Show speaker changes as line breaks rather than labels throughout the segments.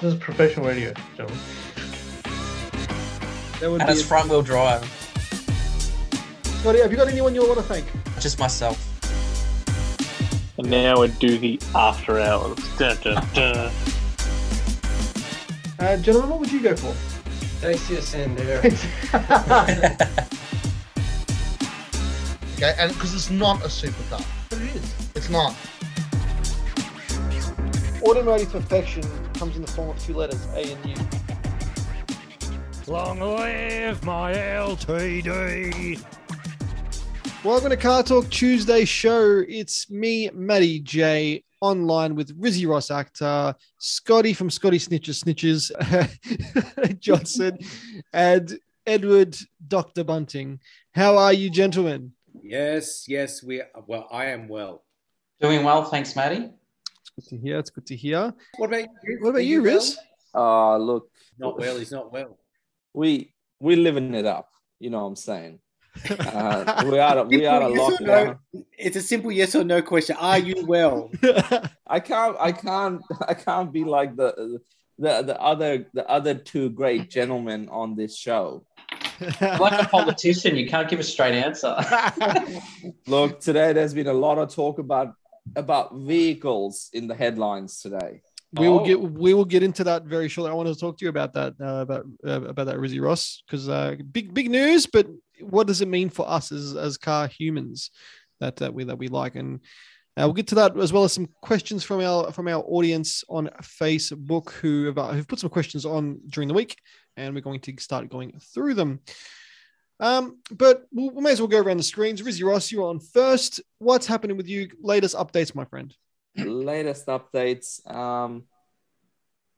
This is professional radio, gentlemen.
That would
And
be
it's front wheel drive.
Scotty, have you got anyone you want to thank?
Just myself.
And now we do the after hours. Dun, dun, dun.
Uh, gentlemen, what would you go for?
Dacia Sandero.
Okay, and because it's not a supercar.
but it is.
It's not.
Automotive perfection comes in the form of two letters, A and U.
Long live my LTD.
Welcome to Car Torque Tuesday show. It's me, Matty J, online with Rizzy Ross actor, Scotty from Scotty Snitches Snitches, Johnson, and Edward Dr. Bunting. How are you, gentlemen?
Yes, yes, we well, I am well.
Doing well, thanks, Matty.
It's good to hear. It's good to hear.
What about you?
What about
Are
you,
well?
Riz?
Uh look,
Not well, he's not well.
we we living it up. You know what I'm saying? Uh, we are we are a
Simple yes
lockdown.
no- It's a simple yes or no question. Are you well?
I can't I can't I can't be like the the the other the other two great gentlemen on this show.
Like a politician, you can't give a straight answer.
Look, today there's been a lot of talk about about vehicles in the headlines today.
we will
Oh.
get we will get into that very shortly. I want to talk to you about that uh, about uh, about that Rizzy Ross because uh, big big news. But what does it mean for us as as car humans that that we that we like and. Uh, we'll get to that as well as some questions from our from our audience on Facebook who have, uh, who've put some questions on during the week, and we're going to start going through them. Um, but we'll, we may as well go around the screens. Rizzy Ross, you're on first. What's happening with you? Latest updates, my friend.
latest updates um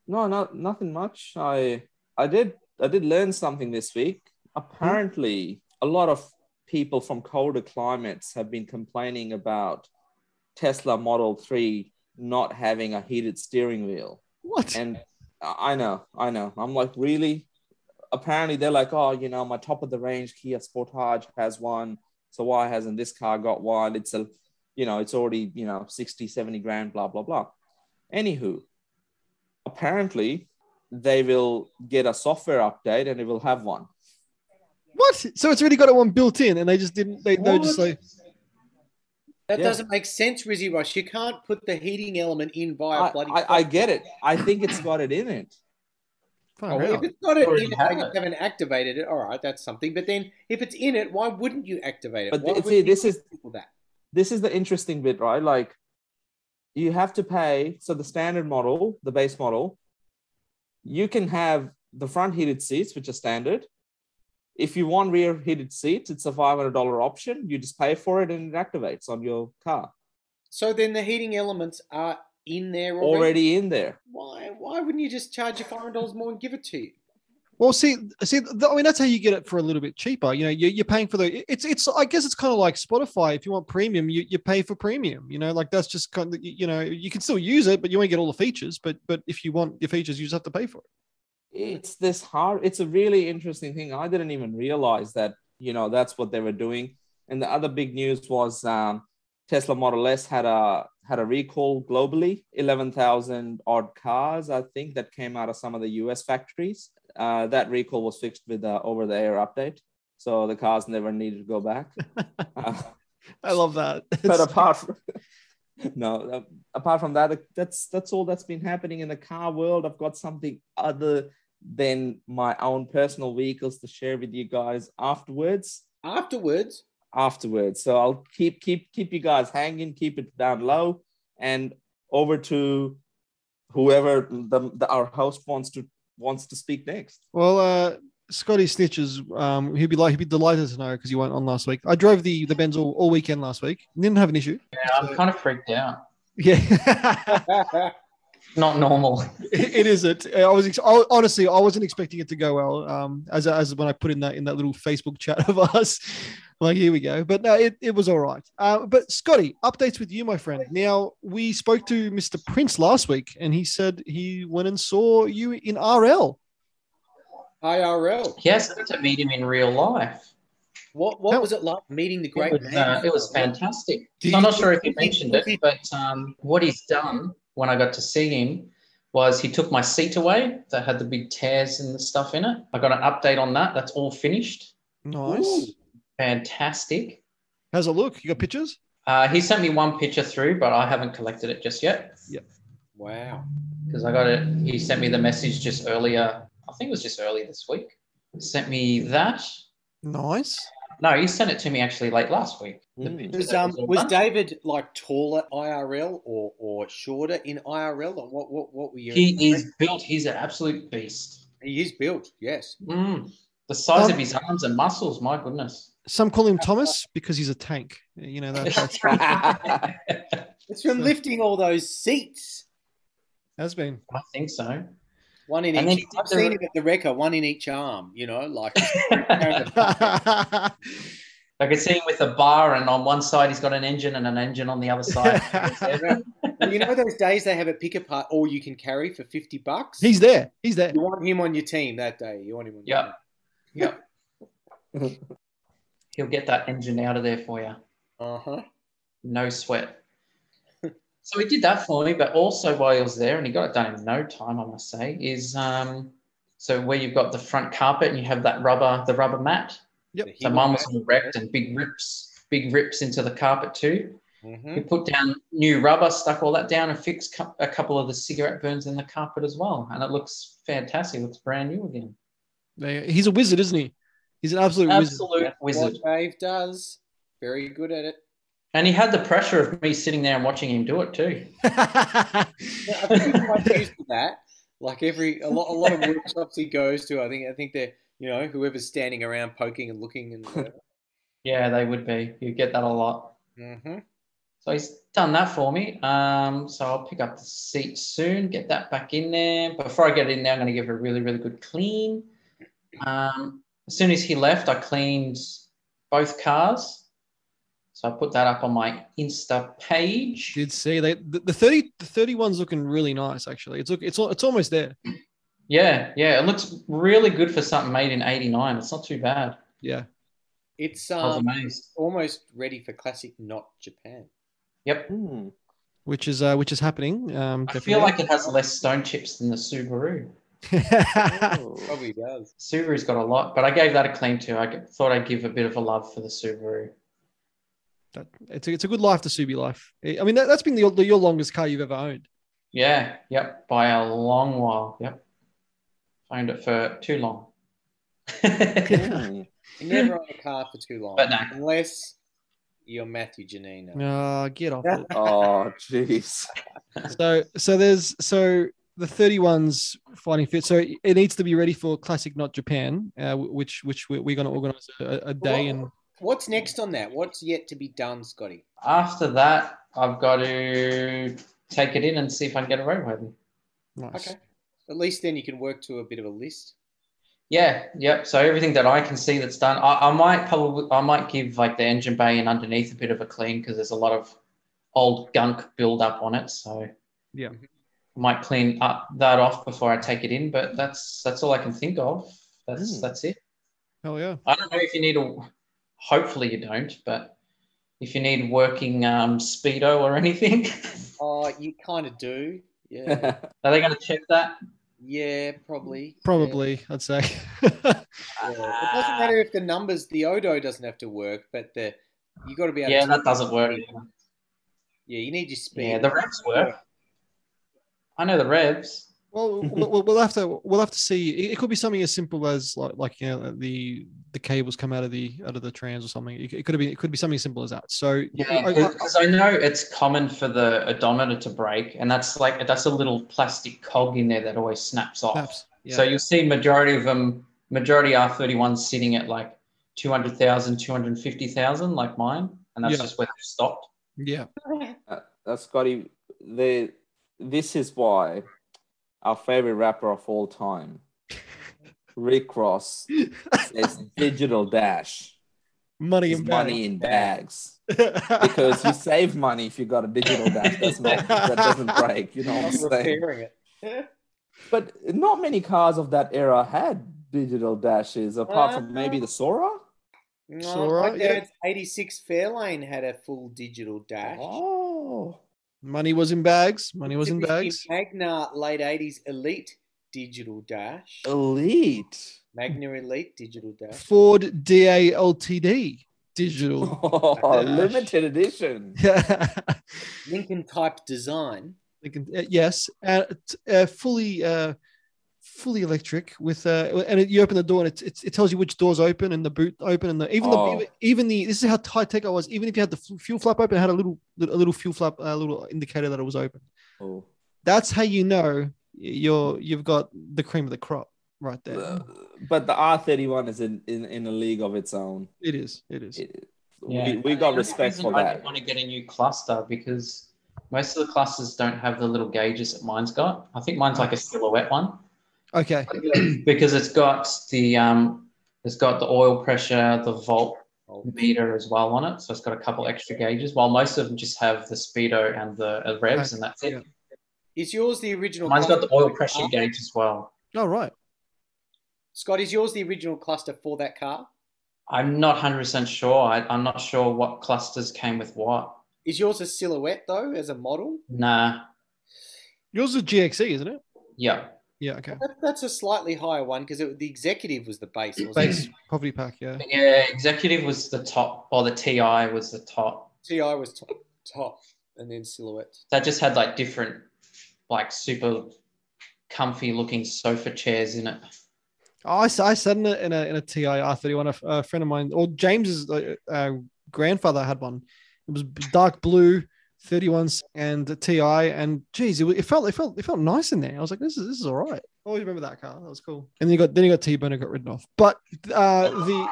no not nothing much i i did i did learn something this week apparently a lot of people from colder climates have been complaining about tesla model 3 not having a heated steering wheel
What?
and I know i know i'm like really apparently they're like oh you know my top of the range kia sportage has one so why hasn't this car got one it's a you know it's already you know 60 70 grand blah blah blah anywho apparently they will get a software update and it will have one
What? So it's already got it one built in, and they just didn't. They, they just like,
That
Yeah.
doesn't make sense, Rizzy Rush. You can't put the heating element in via
I,
bloody.
I, I get it i think it's got it in it
far
Oh, well,
out.
if it's got it in it,
have
they just
it.
haven't activated it. All right, that's something. But then, if it's in it, why wouldn't you activate it?
But
Why
see, this is-
that.
this is the interesting bit right like you have to pay so the standard model the base model you can have the front heated seats which are standard if you want rear heated seats it's a $500 option you just pay for it and it activates on your car
So then the heating elements are in there already.
already in there
Why? Why wouldn't you just charge your five hundred dollars more and give it to you?
Well, see, see, th- I mean, that's how you get it for a little bit cheaper. You know, you're, you're paying for the. It's, it's. I guess it's kind of like Spotify. If you want premium, you, you pay for premium. You know, like that's just kind of. You know, you can still use it, but you won't get all the features. But but if you want your features, you just have to pay for it.
it's this hard it's a really interesting thing i didn't even realize that you know that's what they were doing and the other big news was um, tesla model s had a had a recall globally 11000 odd cars i think that came out of some of the us factories. Uh, that recall was fixed with the over the air update so the cars never needed to go back. Uh,
I love that.
but apart from no uh, apart from that that's that's all that's been happening in the car world. I've got something other than my own personal vehicles to share with you guys afterwards.
Afterwards,
afterwards so i'll keep keep keep you guys hanging keep it down low and over to whoever the, the our host wants to wants to speak next
Well, uh, Scotty Snitches, um, he'd be like, he'd be delighted to know because you weren't on last week. I drove the the Benz all, all weekend last week. Didn't have an issue.
Yeah, I'm kind of freaked out.
Yeah,
Not normal.
it it isn't. I was ex- I, honestly, I wasn't expecting it to go well. Um, as as when I put in that in that little Facebook chat of us, like here we go. But no, it, it was all right. Uh, but Scotty, updates with you, my friend. Now we spoke to Mr. Prince last week, and he said he went and saw you in RL.
IRL.
Yes, to meet him in real life.
What what
No.
was it like meeting the
It
great
was,
man?
uh, it was fantastic.
Did
I'm
you-
not sure if you mentioned it, but um, what he's done when I got to see him was he took my seat away that had the big tears and the stuff in it. I got an update on that. That's all finished.
Nice.
Fantastic.
How's it look? You got pictures?
Uh, he sent me one picture through, but I haven't collected it just yet Yep.
Wow.
because I got it. He sent me the message just earlier. I think it was just early this week. Sent me that.
Nice.
No, he sent it to me actually late last week.
Mm.
Was um
all
was. David like taller IRL or or shorter in IRL? Or what what what were you?
He is built. He's an absolute beast.
He is built. Yes.
Mm. The size
Um,
of his arms and muscles, my goodness.
Some call him Thomas because he's a tank. You know that, that's
It's from
So-
lifting all those seats.
has been.
I think so.
One in
And
each.
he
I've
the-
seen it at the Wrecker, one in each arm. You know, like.
I could see him with a bar, and on one side he's got an engine, and an engine on the other side.
you know those days they have a pick apart all you can carry for fifty bucks.
he's there. He's there.
You want him on your team that day. You want him on. Your
Yep. Yep. He'll get that engine out of there for you.
Uh huh.
No sweat. So he did that for me, but also while he was there, and he got it done in no time, I must say, is um, so where you've got the front carpet and you have that rubber, the rubber mat. Yep. So mine was all wrecked and big rips, big rips into the carpet too.
hmm
We put down new rubber, stuck all that down, and fixed cou- a couple of the cigarette burns in the carpet as well. And it looks fantastic. It looks brand new again.
There- He's a wizard, isn't he? He's an absolute wizard.
Absolute wizard.
What Dave does, very good at it.
And he had the pressure of me sitting there and watching him do it too.
I think he's quite used to that. Like every a lot, a lot of workshops he goes to, I think I think they're you know whoever's standing around poking and looking and. whatever.
Yeah, they would be. You get that a lot.
hmm
So he's done that for me. Um, so I'll pick up the seat soon, get that back in there. Before I get it in there, I'm going to give it a really, really good clean. Um, as soon as he left, I cleaned both cars. So I put that up on my Insta page.
Did see they the, the 30 the 31's looking really nice actually. It's look it's it's almost there.
Yeah, yeah, it looks really good for something made in '89. It's not too bad.
Yeah.
It's um, almost ready for classic, not Japan.
Yep,
Hmm.
Which is uh which is happening. Um
I feel like it has less stone chips than the Subaru.
Oh.
Probably does.
Subaru's got a lot, but I gave that a clean too. I thought I'd give a bit of a love for the Subaru.
That, it's a, it's a good life to Subi life. I mean that, that's been the, the your longest car you've ever owned.
Yeah, yep, by a long while. Yep. Owned it for too long.
Hmm.
You never own a car for too long,
But no.
unless you're Matthew Janino.
Uh get off it.
Oh, jeez.
so so there's so the 31's fighting fit so it needs to be ready for classic not japan uh, which which we're, we're going to organize a, a day and
What's next on that? What's yet to be done, Scotty?
After that, I've got to take it in and see if I can get a roadworthy.
nice.
Okay. At least then you can work to a bit of a list.
Yeah, yep. So everything that I can see that's done, I, I might probably, I might give like the engine bay and underneath a bit of a clean because there's a lot of old gunk build up on it. So
Yeah.
I might clean up that off before I take it in. But that's that's all I can think of. That's
Mm.
that's it.
hell yeah
I don't know if you need a. Hopefully you don't, but if you need working um, speedo or anything,
Oh, you kind of do. Yeah.
are they going to check that?
yeah, probably.
probably i'd say
Yeah. Yeah. It doesn't matter if the numbers, the Odo doesn't have to work, but the you got to be able
Yeah,
to.
that doesn't work.
Yeah, you need your speed.
Yeah, the revs work. I know the revs.
well we'll, we'll have to we'll have to see it, it could be something as simple as like like you know the the cables come out of the out of the trans or something it, it could be it could be something as simple as that so
Yeah,
I- I-
because I know it's common for the odometer to break, and that's like that's a little plastic cog in there that always snaps off.
Snaps, yeah.
So you'll see majority of them, majority R31 sitting at like 200,000, 250,000, like mine, and that's
Yeah.
just where they've stopped.
yeah
Uh, uh, Scotty, the this is why our favorite rapper of all time, Rick Ross, says digital dash
money
is
and
money in bags
bags.
because you save money if you got a digital dash that's not that doesn't break. You know what I'm saying?
repairing it.
But not many cars of that era had digital dashes, apart from uh-huh. maybe the Soarer.
No,
So,
my
right, yeah.
dad's 86 Fairlane had a full digital dash.
Oh,
Money was in bags. Money was in bags.
Magna late 80s Elite Digital Dash.
Elite.
Magna Elite Digital Dash.
Ford DA LTD digital.
Oh, limited edition.
Yeah.
Lincoln type design.
Lincoln- uh, yes, uh, t- uh, fully uh, fully electric with uh, and it, you open the door and it, it, it tells you which doors open and the boot open and the even
Oh.
the even the this is how high tech I was. Even if you had the fuel flap open, it had a little a little fuel flap, a little indicator that it was open.
Oh.
That's how you know you're you've got the cream of the crop right there.
Uh, but the R31 is in, in, in a league of its own.
it is. It is.
It-
Yeah.
we, we got respect for that.
didn't want to get a new cluster because most of the clusters don't have the little gauges that mine's got. I think mine's like a silhouette one
Okay.
because it's got the um, it's got the oil pressure, the volt meter as well on it. So it's got a couple extra gauges. While most of them just have the speedo and the uh, revs, and that's it.
Yeah.
Is yours the original?
Mine's got the oil pressure
car?
gauge as well.
Oh right.
Scott, is yours the original cluster for that car?
I'm not 100% sure. I, I'm not sure what clusters came with what.
Is yours a silhouette though, as a model?
Nah.
Yours is GXE, isn't it?
Yeah.
Yeah. Okay.
That, that's a slightly higher one because the executive was the base. Wasn't
Base
it?
poverty pack. Yeah.
Yeah. Executive was the top, or the TI was the top.
Ti was top, top, and then silhouette.
That just had like different, like super comfy looking sofa chairs in it.
Oh, I, s- I sat in a, in a, in a TI R31. A, f- a friend of mine, or James's uh, uh, grandfather had one. It was dark blue, 31s and a TI. And geez, it, it felt it felt it felt nice in there. I was like, this is this is all right. I always remember that car. That was cool. And then you got then you got T-Bone and got ridden off. But uh, the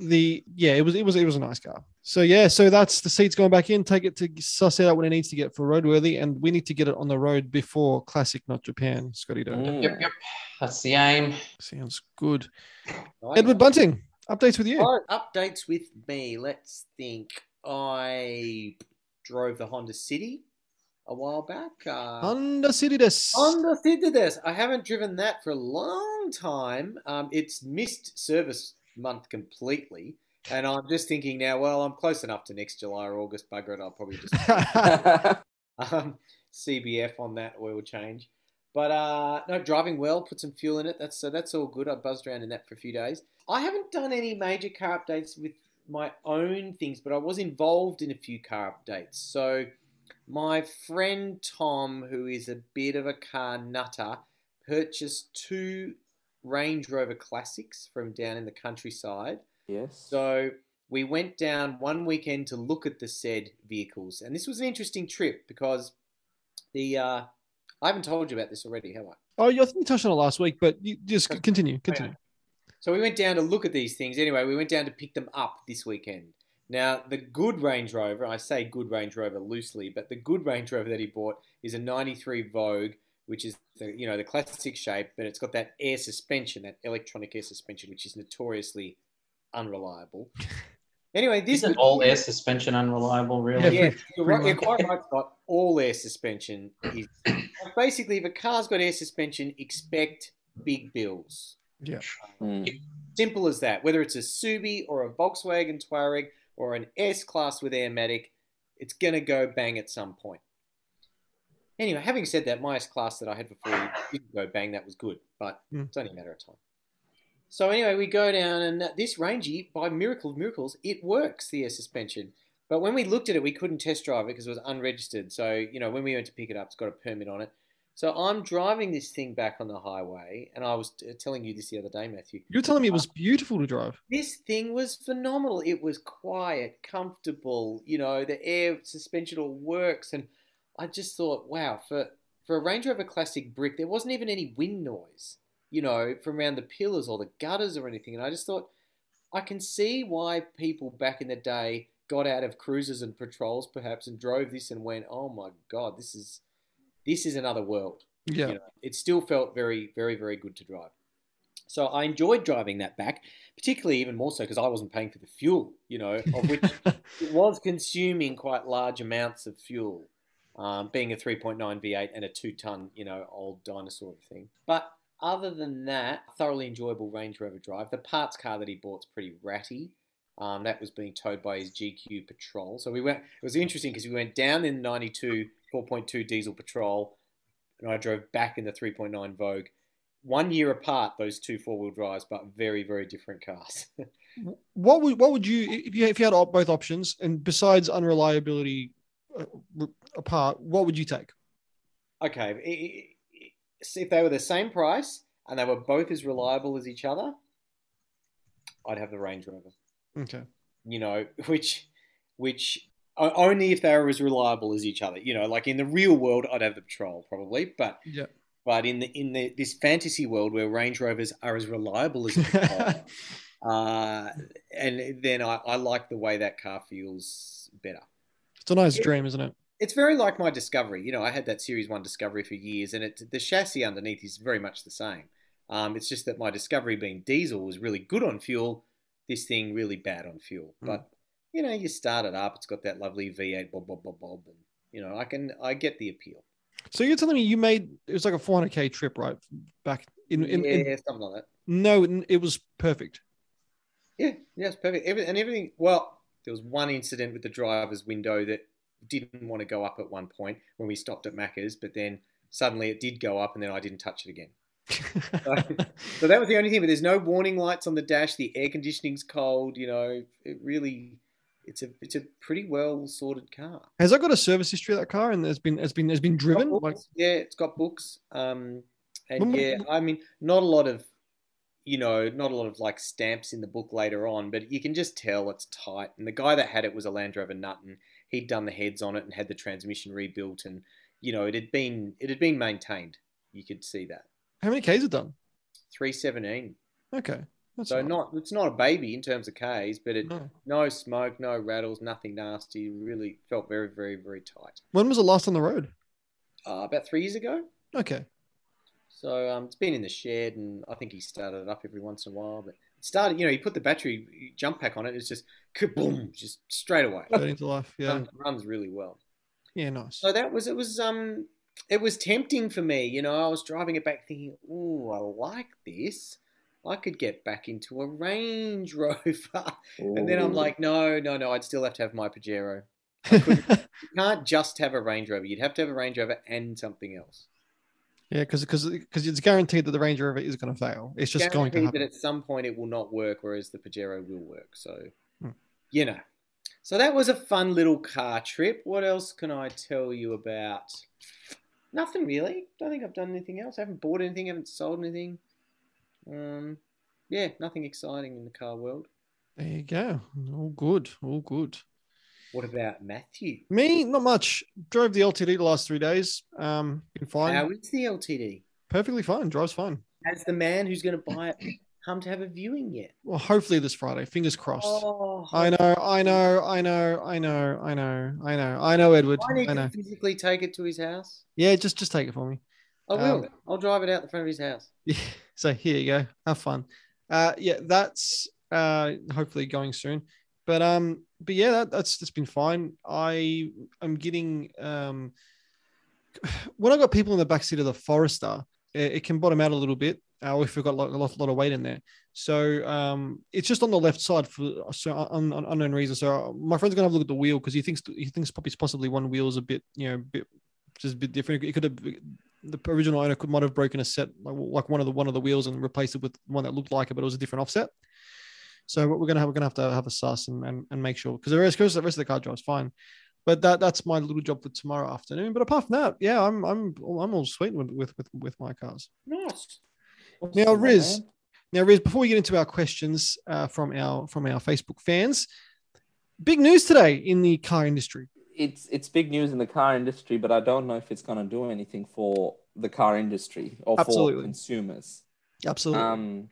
the yeah, it was it was it was a nice car. So yeah, so that's the seats going back in. Take it to suss it out when it needs to get for roadworthy, and we need to get it on the road before Classic, not Japan. Scotty, do
Mm.
Yep, yep. That's the aim.
sounds good.
Right?
Edward Bunting, updates with you.
All right, updates with me. Let's think. I drove the Honda City a while back. Uh,
Honda City des.
Honda City this. I haven't driven that for a long time. Um, it's missed service month completely. And I'm just thinking now, well, I'm close enough to next July or August. Bugger it, I'll probably just um, CBF on that oil change. But uh, no, driving well, put some fuel in it. That's so that's all good. I buzzed around in that for a few days. I haven't done any major car updates with my own things, but I was involved in a few car updates. So my friend Tom, who is a bit of a car nutter, purchased two Range Rover Classics from down in the countryside.
yes.
So we went down one weekend to look at the said vehicles, and this was an interesting trip because the uh, I haven't told you about this already, have I?
oh, yeah, I think you touched on it last week, but you just c- continue. Continue.
So we went down to look at these things. Anyway, we went down to pick them up this weekend. Now, the good Range Rover, I say good Range Rover loosely, but the good Range Rover that he bought is a 93 Vogue, which is the, you know, the classic shape, but it's got that air suspension, that electronic air suspension, which is notoriously unreliable. Anyway, this
Isn't all air suspension unreliable, really?
Yeah.
yeah, you're, right, you're quite right, Scott. All air suspension is basically if a car's got air suspension, expect big bills.
Mm.
Simple as that. Whether it's a Subi or a Volkswagen Touareg or an S class with Airmatic, it's gonna go bang at some point. Anyway, having said that, my S class that I had before didn't go bang. That was good, but
Mm.
it's only a matter of time. So anyway, we go down, and this Rangy, by miracle of miracles, it works the air suspension. But when we looked at it, we couldn't test drive it because it was unregistered. So you know, when we went to pick it up, it's got a permit on it. So I'm driving this thing back on the highway, and I was t- uh, telling you this the other day, Matthew.
You're telling me it was um, beautiful to drive.
This thing was phenomenal. It was quiet, comfortable. You know, the air suspension all works, and I just thought, wow, for for a Range Rover Classic brick, there wasn't even any wind noise. You know, from around the pillars or the gutters or anything. And I just thought, I can see why people back in the day got out of cruisers and patrols, perhaps, and drove this and went, oh my god, this is this is another world
Yeah.
you know, it still felt very, very, very good to drive. So I enjoyed driving that back, particularly even more so because I wasn't paying for the fuel, you know, of which it was consuming quite large amounts of fuel, um, being a 3.9 V8 and a two ton, you know, old dinosaur thing. But other than that, thoroughly enjoyable Range Rover drive. The parts car that he bought's pretty ratty. Um, that was being towed by his GQ patrol. So we went. It was interesting because we went down in '92 4.2 diesel Patrol, and I drove back in the 3.9 Vogue. One year apart, those two four wheel drives, but very very different cars.
What would what would you if you if you had both options and besides unreliability uh, apart, what would you take?
okay, if they were the same price and they were both as reliable as each other, I'd have the Range Rover.
Okay.
you know, which which only if they were as reliable as each other. You know, like in the real world, I'd have the Patrol probably, but
Yeah.
but in the in the this fantasy world where Range Rovers are as reliable as the Patrol, uh, and then I, I like the way that car feels better.
It's a nice dream, isn't it?
It's very like my Discovery. You know, I had that Series One Discovery for years, and it the chassis underneath is very much the same. Um, it's just that my Discovery being diesel was really good on fuel. This thing really bad on fuel.
Mm.
But you know, you start it up. It's got that lovely V8 bob bob bob bob, and you know, I can I get the appeal.
So you're telling me you made it was like a 400k trip, right? Back in, in,
yeah,
in
something like that.
no, it was perfect.
Yeah, yeah, it's perfect. Every, and everything. Well, there was one incident with the driver's window that didn't want to go up at one point when we stopped at Macca's, but then suddenly it did go up, and then I didn't touch it again. So that was the only thing. But there's no warning lights on the dash. The air conditioning's cold. You know, it really, it's a it's a pretty well sorted car.
Has that got a service history of that car and has been has been has been driven? Like
yeah, it's got books. Um, and yeah, I mean, not a lot of, you know, not a lot of like stamps in the book later on, but you can just tell it's tight. And the guy that had it was a Land Rover nut, and he'd done the heads on it and had the transmission rebuilt, and you know, it had been it had been maintained. You could see that
how many k's it done?
three seventeen.
Okay, that's
So
right.
not it's not a baby in terms of K's, but it
No.
no smoke, no rattles, nothing nasty. Really felt very, very, very tight.
When was it last on the road?
Uh, about three years ago.
Okay,
So um, it's been in the shed, and I think he started it up every once in a while. But it started, you know, he put the battery jump pack on it. It's just kaboom, just straight away.
Into life. Yeah,
Runs, runs really well.
yeah, nice.
So that was it. Was um, it was tempting for me. You know, I was driving it back, thinking, "Ooh, I like this. I could get back into a Range Rover." And then I'm like, "No, no, no. I'd still have to have my Pajero. You can't just have a Range Rover. You'd have to have a Range Rover and something else."
yeah, because because it's guaranteed that the Range Rover is going to fail. It's just going to
guaranteed
happen.
that at some point it will not work, whereas the Pajero will work. So,
Hmm.
you know. So that was a fun little car trip. What else can I tell you about? Nothing really. Don't think I've done anything else. I haven't bought anything. Haven't sold anything. Um, yeah, nothing exciting in the car world.
There you go. All good. All good.
What about Matthew?
Me, not much. Drove the LTD the last three days. Um, been fine.
How is the LTD?
Perfectly fine. Drives fine.
Has the man who's going to buy it come to have a viewing yet?
Well, hopefully this Friday. Fingers crossed.
Oh,
I know, I know, I know, I know, I know, I know, I know, Edward.
I need
I know.
to physically take it to his house.
Yeah, just just take it for me.
I will.
Um,
I'll drive it out the front of his house.
Yeah. So here you go. Have fun. Uh, yeah, that's uh hopefully going soon. But um, but yeah, that, that's that's been fine. I am getting um when I got people in the back seat of the Forester, it, it can bottom out a little bit. Uh, if we've got like, a lot, lot of weight in there, so um, it's just on the left side for so un, un, unknown reason. So my friend's gonna have a look at the wheel because he thinks he thinks possibly one wheel is a bit you know bit just a bit different. It could have the original owner could might have broken a set like, like one of the one of the wheels and replaced it with one that looked like it, but it was a different offset. So what we're gonna have we're gonna have to have a suss and, and, and make sure because the rest the rest of the car drives fine. But that that's my little job for tomorrow afternoon. But apart from that, yeah, I'm I'm I'm all sweet with with with, with my cars.
Nice.
Now, Riz, now Riz, before we get into our questions uh, from our from our Facebook fans, big news today in the car industry.
It's it's big news in the car industry, but I don't know if it's going to do anything for the car industry or
Absolutely.
for consumers.
Absolutely.
Um,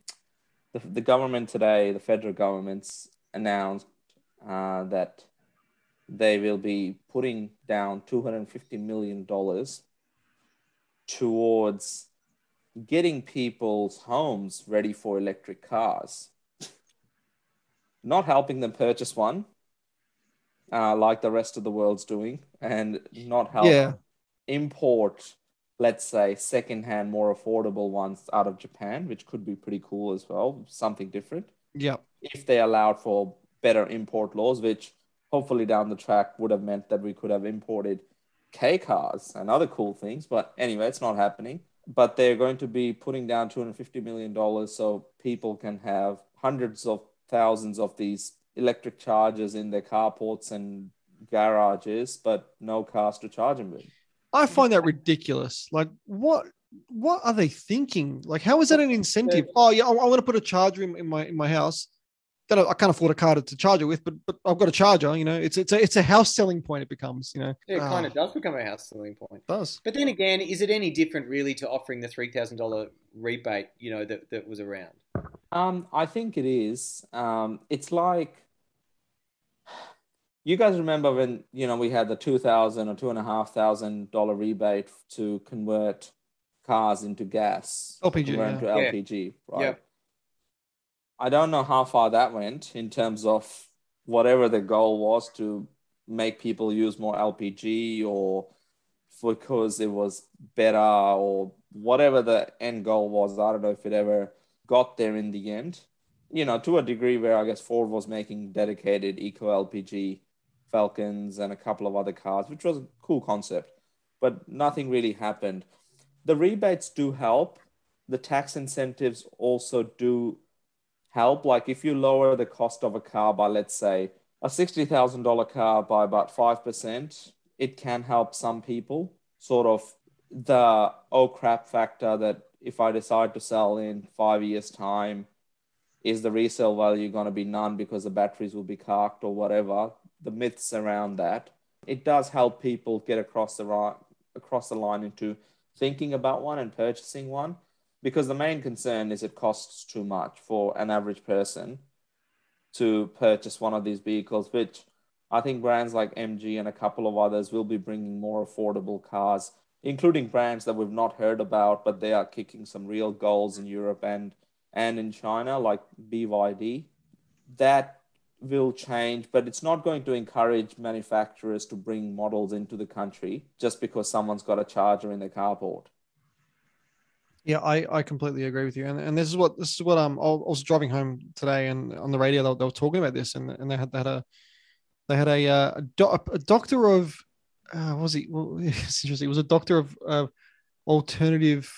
the, the government today, the federal government's announced uh, that they will be putting down two hundred and fifty million dollars towards getting people's homes ready for electric cars. Not helping them purchase one, uh, like the rest of the world's doing, and not help
yeah.
import, let's say, secondhand, more affordable ones out of Japan, which could be pretty cool as well, something different.
Yeah.
If they allowed for better import laws, which hopefully down the track would have meant that we could have imported K cars and other cool things. But anyway, it's not happening. But they're going to be putting down $250 million so people can have hundreds of thousands of these electric chargers in their carports and garages, but no cars to charge them with.
I find that ridiculous. Like, what what are they thinking? Like, how is that an incentive? Oh yeah, I, I want to put a charger in, in my in my house. That I, I can't afford a car to, to charge it with, but but I've got a charger. You know, it's it's a it's a house selling point. It becomes, you know,
Yeah, it kind
Ah,
of does become a house selling point.
does.
But then again, is it any different really to offering the three thousand dollar rebate? You know that that was around.
Um, I think it is. Um, it's like you guys remember when you know we had the two thousand or two and a half thousand dollar rebate to convert cars into gas,
LPG, yeah.
into
Yeah.
Right?
Yeah.
I don't know how far that went in terms of whatever the goal was to make people use more LPG or because it was better or whatever the end goal was. I don't know if it ever got there in the end. You know, to a degree where I guess Ford was making dedicated eco LPG Falcons and a couple of other cars, which was a cool concept, but nothing really happened. The rebates do help. The tax incentives also do help. Like if you lower the cost of a car by, let's say, a $60,000 car by about 5%, it can help some people. Sort of the oh crap factor that if I decide to sell in five years' time, is the resale value going to be none because the batteries will be carked or whatever? The myths around that. It does help people get across the right across the line into thinking about one and purchasing one because the main concern is it costs too much for an average person to purchase one of these vehicles, which I think brands like MG and a couple of others will be bringing more affordable cars, including brands that we've not heard about, but they are kicking some real goals in Europe and and in China, like BYD. That will change, but it's not going to encourage manufacturers to bring models into the country just because someone's got a charger in their carport.
Yeah, I, I completely agree with you, and and this is what this is what um I was driving home today, and on the radio they, were- they were talking about this, and and they had they had a they had a uh, a, do, a doctor of uh, was he? Well, it's interesting. It was a doctor of uh, alternative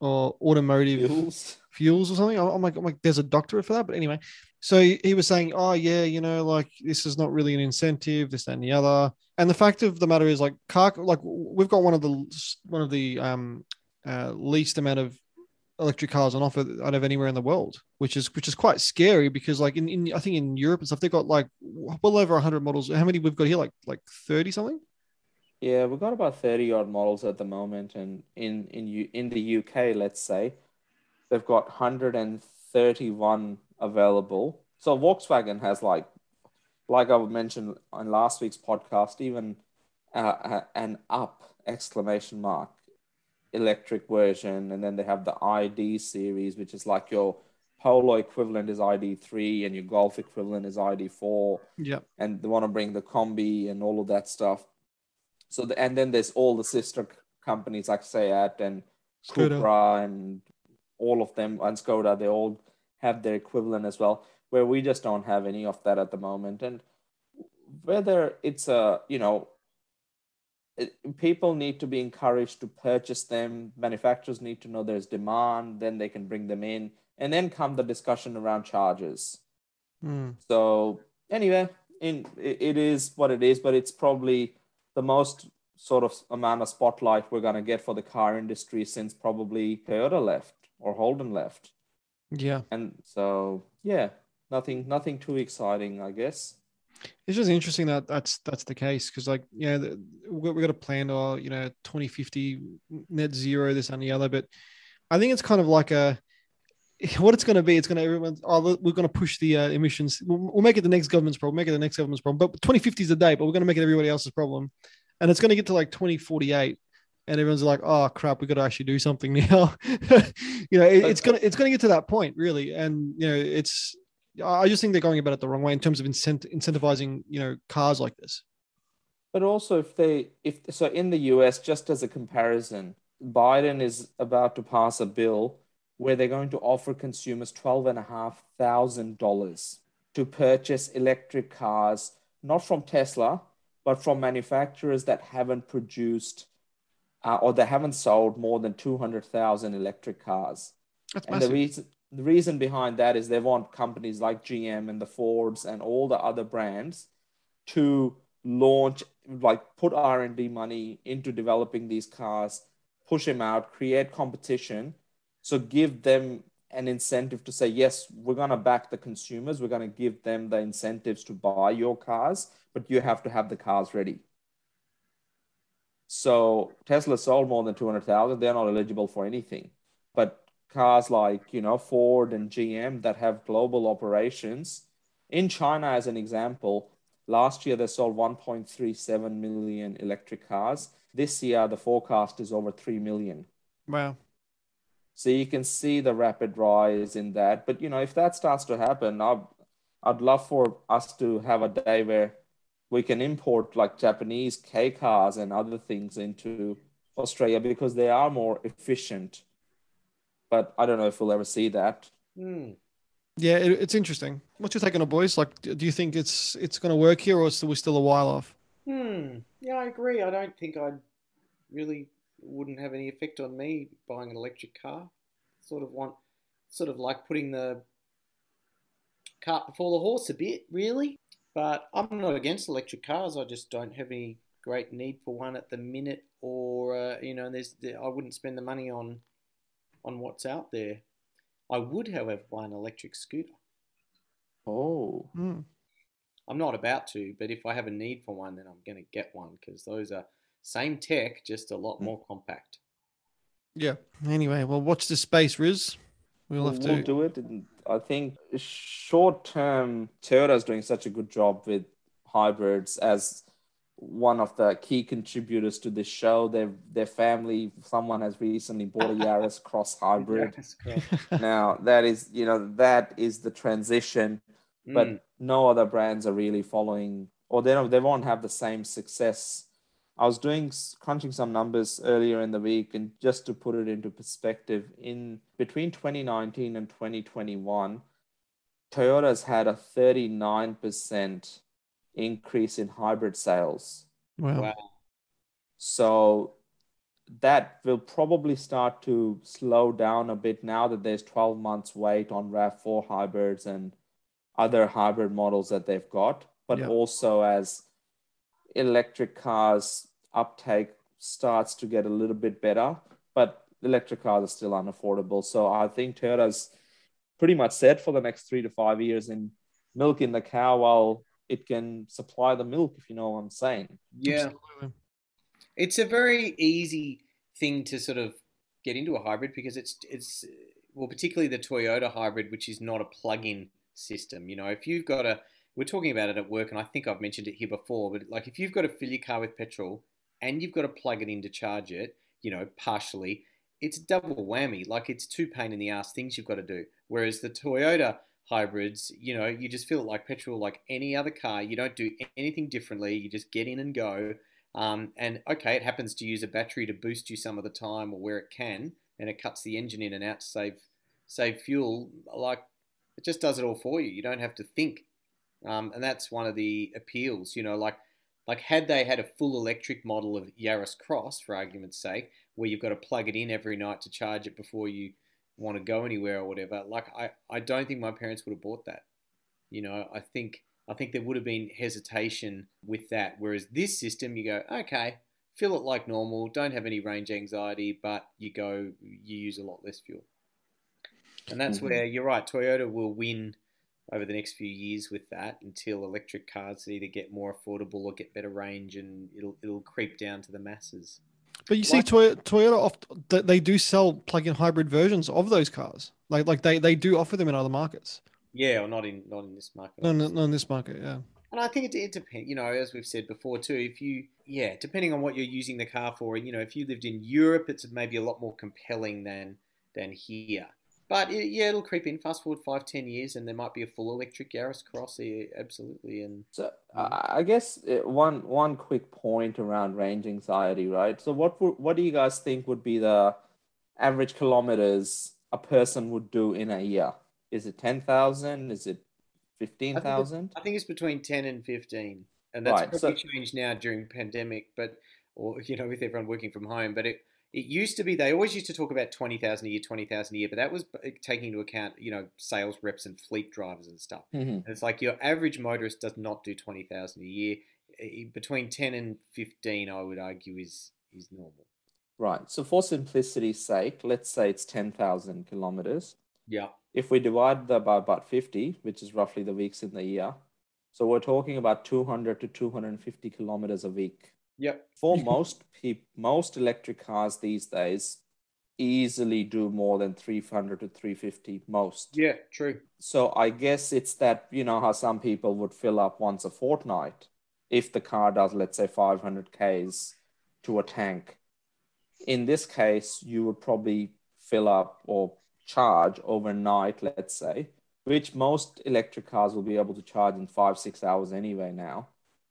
or automotive
Fuels.
fuels or something. I'm like, I'm like, there's a doctorate for that. But anyway, so he was saying, oh yeah, you know, like this is not really an incentive, this that, and the other. And the fact of the matter is, like, car, like we've got one of the one of the um uh, least amount of electric cars on offer out of anywhere in the world, which is which is quite scary because like in, in I think in Europe and stuff they've got like well over 100 models. How many we've got here? Like like 30 something.
Yeah, we've got about 30 odd models at the moment, and in in in the UK, let's say, they've got 131 available. So Volkswagen has like, like I mentioned on last week's podcast, even uh, uh, an up exclamation mark electric version, and then they have the ID series, which is like your Polo equivalent is ID3 and your Golf equivalent is ID4
Yeah.
and they want to bring the combi and all of that stuff. So the, and then there's all the sister companies like Seat and
Skoda.
Cupra and all of them on Skoda. They all have their equivalent as well. Where we just don't have any of that at the moment. And whether it's a you know it, people need to be encouraged to purchase them. Manufacturers need to know there's demand. Then they can bring them in, and then come the discussion around charges.
Hmm.
So anyway, in it it is what it is, but it's probably the most sort of amount of spotlight we're gonna get for the car industry since probably Toyota left or Holden left.
Yeah.
And so yeah, nothing nothing too exciting, I guess.
It's just interesting that that's that's the case because like yeah the, we we got a plan or you know 2050 net zero this and the other but I think it's kind of like a what it's going to be it's going to everyone oh we're going to push the uh, emissions we'll, we'll make it the next government's problem make it the next government's problem but 2050 is the day but we're going to make it everybody else's problem and it's going to get to like 2048 and everyone's like oh crap we got to actually do something now you know it, it's to it's to get to that point really and you know it's I just think they're going about it the wrong way in terms of incent- incentivizing, you know, cars like this.
But also, if they, if so, in the US, just as a comparison, Biden is about to pass a bill where they're going to offer consumers twelve and a half thousand dollars to purchase electric cars, not from Tesla, but from manufacturers that haven't produced uh, or they haven't sold more than 200,000 electric cars.
That's
And
massive.
the reason the reason behind that is they want companies like GM and the Fords and all the other brands to launch like put R&D money into developing these cars, push them out, create competition. So give them an incentive to say, yes, we're going to back the consumers. We're going to give them the incentives to buy your cars, but you have to have the cars ready. So Tesla sold more than 200,000. They're not eligible for anything. But cars like, you know, Ford and GM that have global operations in China, as an example, last year they sold 1.37 million electric cars. This year, the forecast is over 3 million.
Wow.
So you can see the rapid rise in that. But you know, if that starts to happen, I'd, I'd love for us to have a day where we can import like Japanese K cars and other things into Australia because they are more efficient. But I don't know if we'll ever see that.
Hmm.
Yeah, it, it's interesting. What's your take on it, boys? Like, do you think it's it's going to work here, or is we still a while off?
Hmm. Yeah, I agree. I don't think I'd really wouldn't have any effect on me buying an electric car. Sort of want, sort of like putting the cart before the horse a bit, really. But I'm not against electric cars. I just don't have any great need for one at the minute, or uh, you know, there's I wouldn't spend the money on on what's out there. I would, however, buy an electric scooter.
Oh,
Hmm.
I'm not about to, but if I have a need for one, then I'm going to get one because those are same tech, just a lot more compact.
Yeah. Anyway, well, watch this space, Riz. We'll
we'll,
have
we'll
to.
do it. And I think short term, Toyota's doing such a good job with hybrids as one of the key contributors to this show. Their their family, someone has recently bought a Yaris Cross hybrid.
Correct.
now that is you know that is the transition, but
Mm.
no other brands are really following, or they don't they won't have the same success. I was doing crunching some numbers earlier in the week, and just to put it into perspective, in between 2019 and 2021, Toyota's had a 39% increase in hybrid sales.
Wow.
wow.
So that will probably start to slow down a bit now that there's 12 months wait on RAV4 hybrids and other hybrid models that they've got. But
Yeah.
also as electric cars uptake starts to get a little bit better, but electric cars are still unaffordable. So I think Toyota's pretty much set for the next three to five years in milking the cow while it can supply the milk, if you know what I'm saying.
Yeah.
Absolutely.
It's a very easy thing to sort of get into a hybrid because it's it's well, particularly the Toyota hybrid, which is not a plug-in system. You know, if you've got a we're talking about it at work, and I think I've mentioned it here before, but like if you've got to fill your car with petrol and you've got to plug it in to charge it, you know, partially, it's double whammy. Like it's two pain in the ass things you've got to do. Whereas the Toyota hybrids, you know, you just feel it like petrol, like any other car. You don't do anything differently. You just get in and go. Um, and okay, it happens to use a battery to boost you some of the time or where it can, and it cuts the engine in and out to save save fuel. Like it just does it all for you. You don't have to think, um, and that's one of the appeals. You know, like like had they had a full electric model of Yaris Cross, for argument's sake, where you've got to plug it in every night to charge it before you want to go anywhere or whatever. Like I, I don't think my parents would have bought that. You know, I think I think there would have been hesitation with that. Whereas this system, you go, okay, fill it like normal, don't have any range anxiety, but you go, you use a lot less fuel. And that's
Mhm.
where you're right. Toyota will win over the next few years with that until electric cars either get more affordable or get better range, and it'll it'll creep down to the masses.
But you see,
Like-
Toyota, Toyota oft, they do sell plug-in hybrid versions of those cars. Like like they, they do offer them in other markets.
Yeah, or not in not in this market.
No, no, not in this market. Yeah.
And I think it, it depends, you know, as we've said before too, if you, yeah, depending on what you're using the car for, you know, if you lived in Europe, it's maybe a lot more compelling than than here. But it, yeah, it'll creep in. Fast forward five, ten years, and there might be a full electric Yaris Cross here, absolutely. And
So I I guess uh, one one quick point around range anxiety, right? So what what do you guys think would be the average kilometers a person would do in a year? Is it ten thousand? Is it fifteen thousand?
I think it's between ten and fifteen. and that's
Right,
probably
so-
changed now during pandemic, but or you know with everyone working from home. But it it used to be they always used to talk about twenty thousand a year, twenty thousand a year, but that was taking into account you know sales reps and fleet drivers and stuff.
Mhm.
And it's like your average motorist does not do twenty thousand a year. Between ten and fifteen, I would argue, is is normal.
Right. So for simplicity's sake, let's say it's 10,000 kilometers.
Yeah.
If we divide that by about 50, which is roughly the weeks in the year, so we're talking about 200 to 250 kilometers a week.
Yep.
For most peop most electric cars these days, easily do more than 300 to 350 most.
Yeah. True.
So I guess it's that, you know, how some people would fill up once a fortnight if the car does, let's say, 500 Ks to a tank. In this case, you would probably fill up or charge overnight, let's say, which most electric cars will be able to charge in five, six hours anyway now.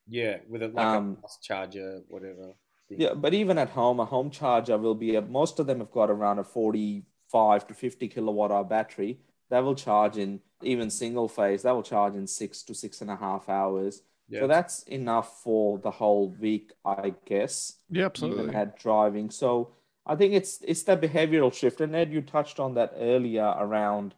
Yeah. With a like
Um,
a fast charger, whatever. thing.
Yeah, but even at home, a home charger will be a, most of them have got around a 45 to 50 kilowatt hour battery. That will charge in even single phase, that will charge in six to six and a half hours.
Yeah.
So that's enough for the whole week, I guess.
Yeah,
Even
absolutely.
at driving. So I think it's it's that behavioral shift. And Ed, you touched on that earlier around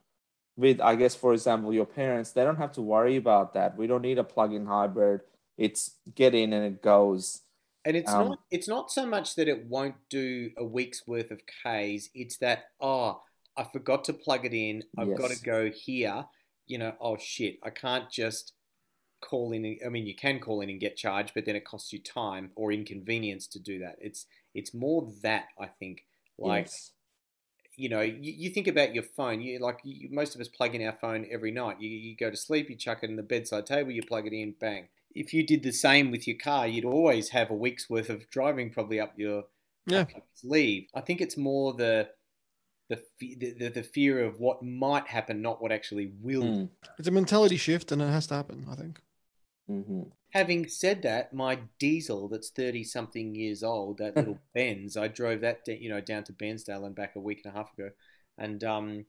with, I guess, for example, your parents, they don't have to worry about that. We don't need a plug-in hybrid. It's get in and it goes.
And it's
Um,
not it's not so much that it won't do a week's worth of Ks, it's that oh, I forgot to plug it in. I've got to go here. You know, oh shit, I can't just call in I mean you can call in and get charged, but then it costs you time or inconvenience to do that. It's it's more that I think like
Yes.
you know, you, you think about your phone. You like you, most of us plug in our phone every night. You, you go to sleep, you chuck it in the bedside table, you plug it in, bang. If you did the same with your car, you'd always have a week's worth of driving probably up your
Yeah.
up your sleeve. I think it's more the the the, the, the fear of what might happen, not what actually will.
Mm.
It's a mentality shift, and it has to happen. I think.
hmm
Having said that, my diesel that's thirty something years old, that little Benz, I drove that you know down to Bairnsdale and back a week and a half ago, and um,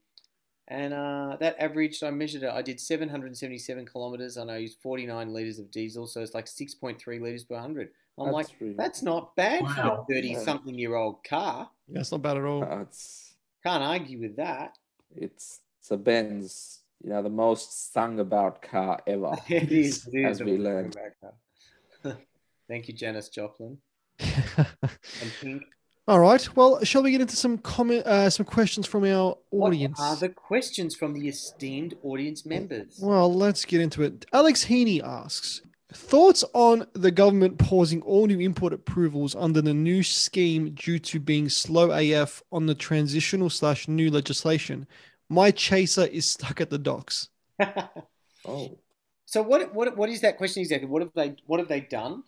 and uh, that averaged I measured it. I did seven hundred and seventy seven kilometers, and I used forty nine liters of diesel, so it's like six point three liters per hundred. I'm
That's
like,
really-
that's not bad for
Wow.
a thirty something year old car.
Yeah, it's not bad at all.
Uh, it's
Can't argue with that.
it's it's a Benz, you know, the most sung about car ever.
It is, it is
as
a
we learned.
Thank you, Janis Joplin and Pink.
All right. Well, shall we get into some comment, uh, some questions from our audience?
What are the questions from the esteemed audience members?
Well, let's get into it. Alex Heaney asks Thoughts on the government pausing all new import approvals under the new scheme due to being slow AF on the transitional slash new legislation? My chaser is stuck at the docks.
Oh,
so what what what is that question exactly? What have they what have they done?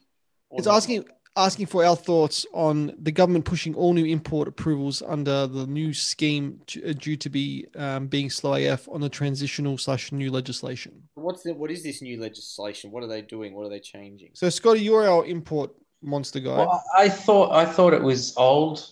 Or
It's
not?
asking asking for our thoughts on the government pushing all new import approvals under the new scheme to, uh, due to be um, being slow AF on the transitional slash new legislation.
What's the what is this new legislation? What are they doing? What are they changing?
So, Scotty, you're our import monster guy.
Well, I I thought I thought it was old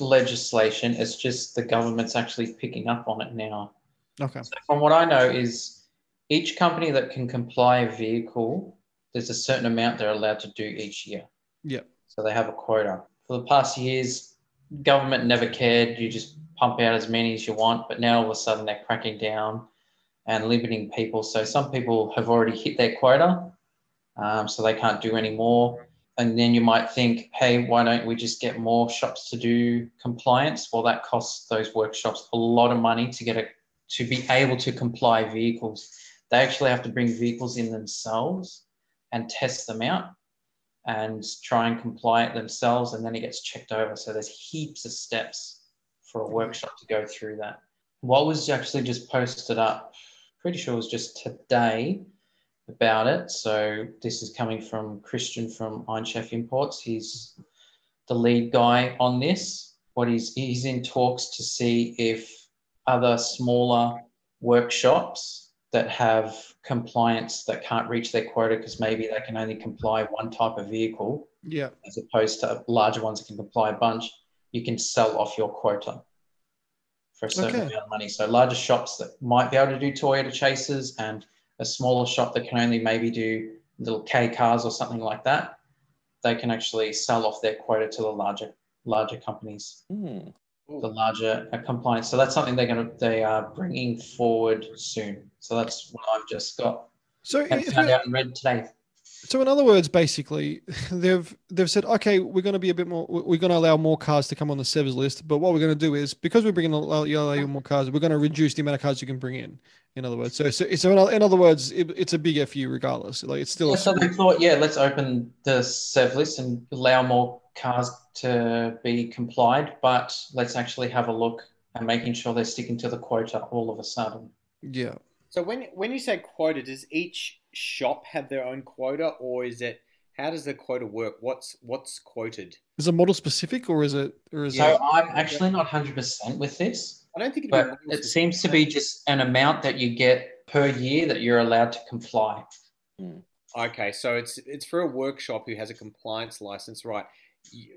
legislation. It's just the government's actually picking up on it now.
okay.
So from what I know, is each company that can comply a vehicle, there's a certain amount they're allowed to do each year.
Yep.
So they have a quota. For the past years, government never cared. You just pump out as many as you want. But now all of a sudden they're cracking down and limiting people. So some people have already hit their quota, um, so they can't do any more. And then you might think, hey, why don't we just get more shops to do compliance? Well, that costs those workshops a lot of money to get a to be able to comply vehicles. They actually have to bring vehicles in themselves and test them out and try and comply it themselves, and then it gets checked over. So there's heaps of steps for a workshop to go through that. What was actually just posted up, pretty sure it was just today about it. So this is coming from Christian from Iron Chef Imports. He's the lead guy on this. What he's he's in talks to see if other smaller workshops that have compliance that can't reach their quota because maybe they can only comply one type of vehicle
Yeah.
as opposed to larger ones that can comply a bunch, you can sell off your quota for a certain
Okay.
amount of money. So larger shops that might be able to do Toyota Chasers and a smaller shop that can only maybe do little K cars or something like that, they can actually sell off their quota to the larger larger companies,
Hmm.
The larger uh, compliance. So that's something they're going to they are bringing forward soon. So that's what I've just got
So
found out and read today.
So in other words, basically, they've they've said, okay, we're going to be a bit more, we're going to allow more cars to come on the SEVS list, but what we're going to do is because we're bringing a lot allow you more cars, we're going to reduce the amount of cars you can bring in. In other words, so so, so in, other words, it, it's a big fu regardless. Like it's still
Yeah,
a
so they thought, yeah, let's open the Sev list and allow more cars to be complied, but let's actually have a look and making sure they're sticking to the quota all of a sudden.
yeah.
So when when you say quota, does each shop have their own quota, or is it how does the quota work? What's what's quoted?
Is it model specific or is it or is
So
it?
I'm actually not 100% with this,
I don't think it'd
but
be
it seems to be just an amount that you get per year that you're allowed to comply. Hmm.
Okay, so it's it's for a workshop who has a compliance license, right?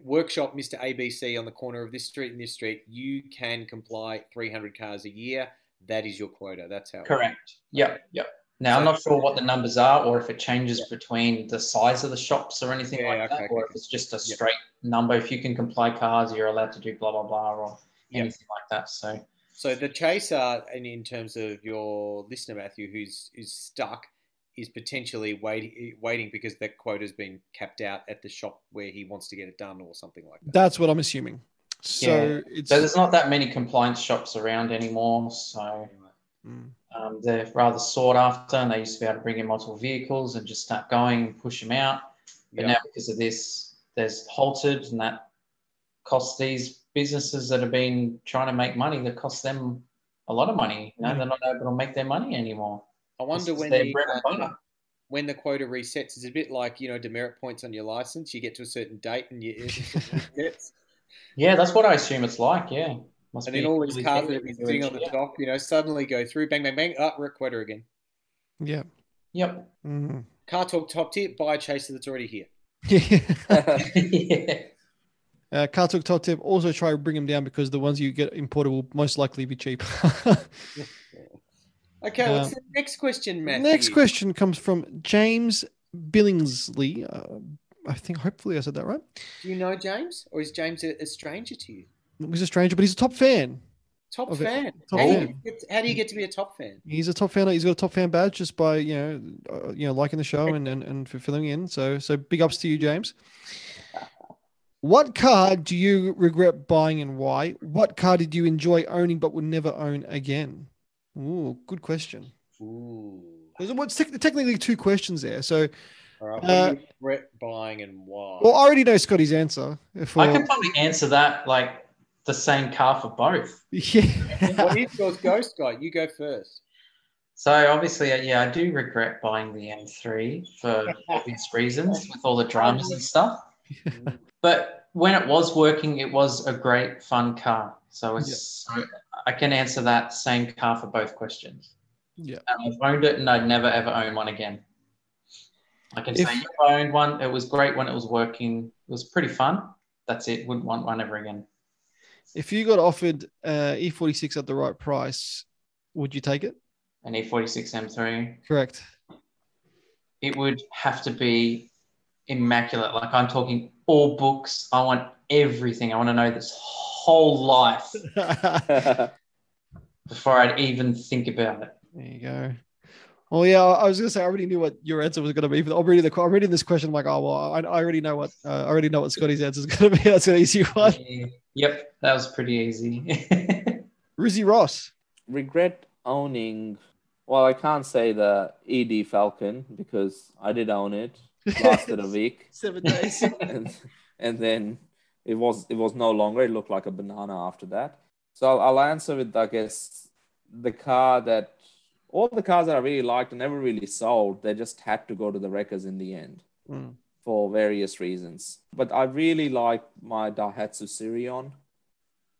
Workshop Mr. ABC on the corner of this street and this street, you can comply 300 cars a year. That is your quota. That's how.
Correct. Yep. Yep. Now I'm not sure what the numbers are, or if it changes between the size of the shops or anything
Yeah,
like that,
okay,
or if it's just a
Yeah.
straight number. If you can comply cars, you're allowed to do blah blah blah or
Yeah.
anything like that. So
So the chaser, and in terms of your listener Matthew, who's who's stuck, is potentially waiting waiting because that quota's been capped out at the shop where he wants to get it done, or something like that.
That's what I'm assuming. So
Yeah.
it's
so there's not that many compliance shops around anymore. So
Mm.
um, they're rather sought after, and they used to be able to bring in multiple vehicles and just start going and push them out. But
Yeah.
now, because of this, there's halted, and that costs these businesses that have been trying to make money. That costs them a lot of money. You know, they're not able to make their money anymore.
I wonder when the,
bread and
uh,
butter.
when the quota resets. It's a bit like you know demerit points on your license. You get to a certain date and you.
Yeah, that's what I assume it's like. Yeah, Must
and
be
then all these cars that have been sitting on the
yeah.
top, you know, suddenly go through, bang, bang, bang, up, oh, quota again.
yeah.
Yep.
Mm.
Car Torque top tip, buy a chaser that's already here.
yeah.
Uh, Car Torque Top Tip also try to bring them down because the ones you get imported will most likely be cheap.
Okay,
Uh,
what's the next question, Matthew?
Next question comes from James Billingsley. Uh, I think, hopefully, I said that right.
Do you know James, or is James a, a stranger to you?
He's a stranger, but he's a top fan.
Top fan.
top
how, Do
fan.
you get, how do you get to be a top fan?
He's a top fan. He's got a top fan badge just by you know, uh, you know, liking the show and and, and filling in. So so big ups to you, James. What car do you regret buying and why? What car did you enjoy owning but would never own again? Ooh, good question.
Ooh.
There's what's tec- technically two questions there. So,
All right. What
Uh,
you regret buying and why?
well, I already know Scotty's answer. For,
I can probably answer that like the same car for both.
yeah.
what is yours, Ghost Guy? You go first.
So obviously, uh, yeah, I do regret buying the M3 for obvious reasons with all the dramas and stuff. But when it was working, it was a great, fun car. So it's so I can answer that same car for both questions.
Yeah.
I've owned it, and I'd never ever own one again. I can
If-
say you owned one. It was great when it was working. It was pretty fun. That's it. Wouldn't want one ever again.
If you got offered uh, E46 at the right price, would you take it?
An E E46 M3.
Correct.
it would have to be immaculate. Like I'm talking all books. I want everything. I want to know this whole life before I'd even think about it.
There you go. Well, yeah, I was gonna say I already knew what your answer was gonna be. But I'm reading the I'm reading this question. I'm like, oh well, I, I already know what uh, I already know what Scotty's answer is gonna be. That's an easy one.
Yeah. Yep, that was pretty easy.
Rizzy Ross.
regret owning. Well, I can't say the ED Falcon because I did own it. Lasted a week,
Seven days.
and, and then it was it was no longer. It looked like a banana after that. So I'll, I'll answer with I guess the car that all the cars that I really liked and never really sold. They just had to go to the wreckers in the end
Mm.
for various reasons. But I really like my Daihatsu Sirion.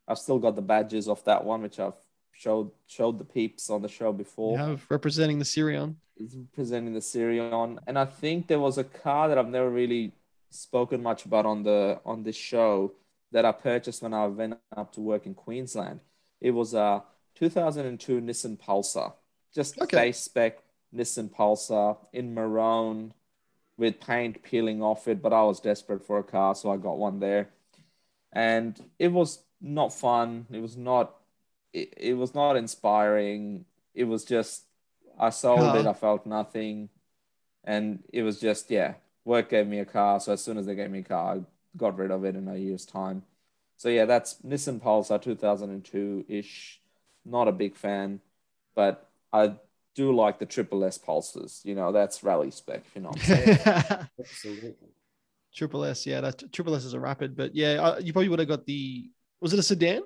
I've still got the badges of that one, which I've showed showed the peeps on the show
You
before.
have representing the Sirion.
It's presenting the Sirion, and I think there was a car that I've never really spoken much about on the on this show that I purchased when I went up to work in Queensland. It was a 2002 Nissan Pulsar, just
Okay.
base spec Nissan Pulsar in maroon, with paint peeling off it, but I was desperate for a car, so I got one there. And it was not fun. It was not it, it was not inspiring. It was just I sold it, I felt nothing. And it was just, yeah, work gave me a car. So as soon as they gave me a car, I got rid of it in a year's time. So yeah, that's Nissan Pulsar 2002 ish. Not a big fan, but I do like the Triple S Pulsars. You know, that's rally spec, if you know what I'm saying.
Absolutely.
Triple S, yeah, that Triple S is a rapid, but yeah, uh, you probably would have got the. Was it a sedan?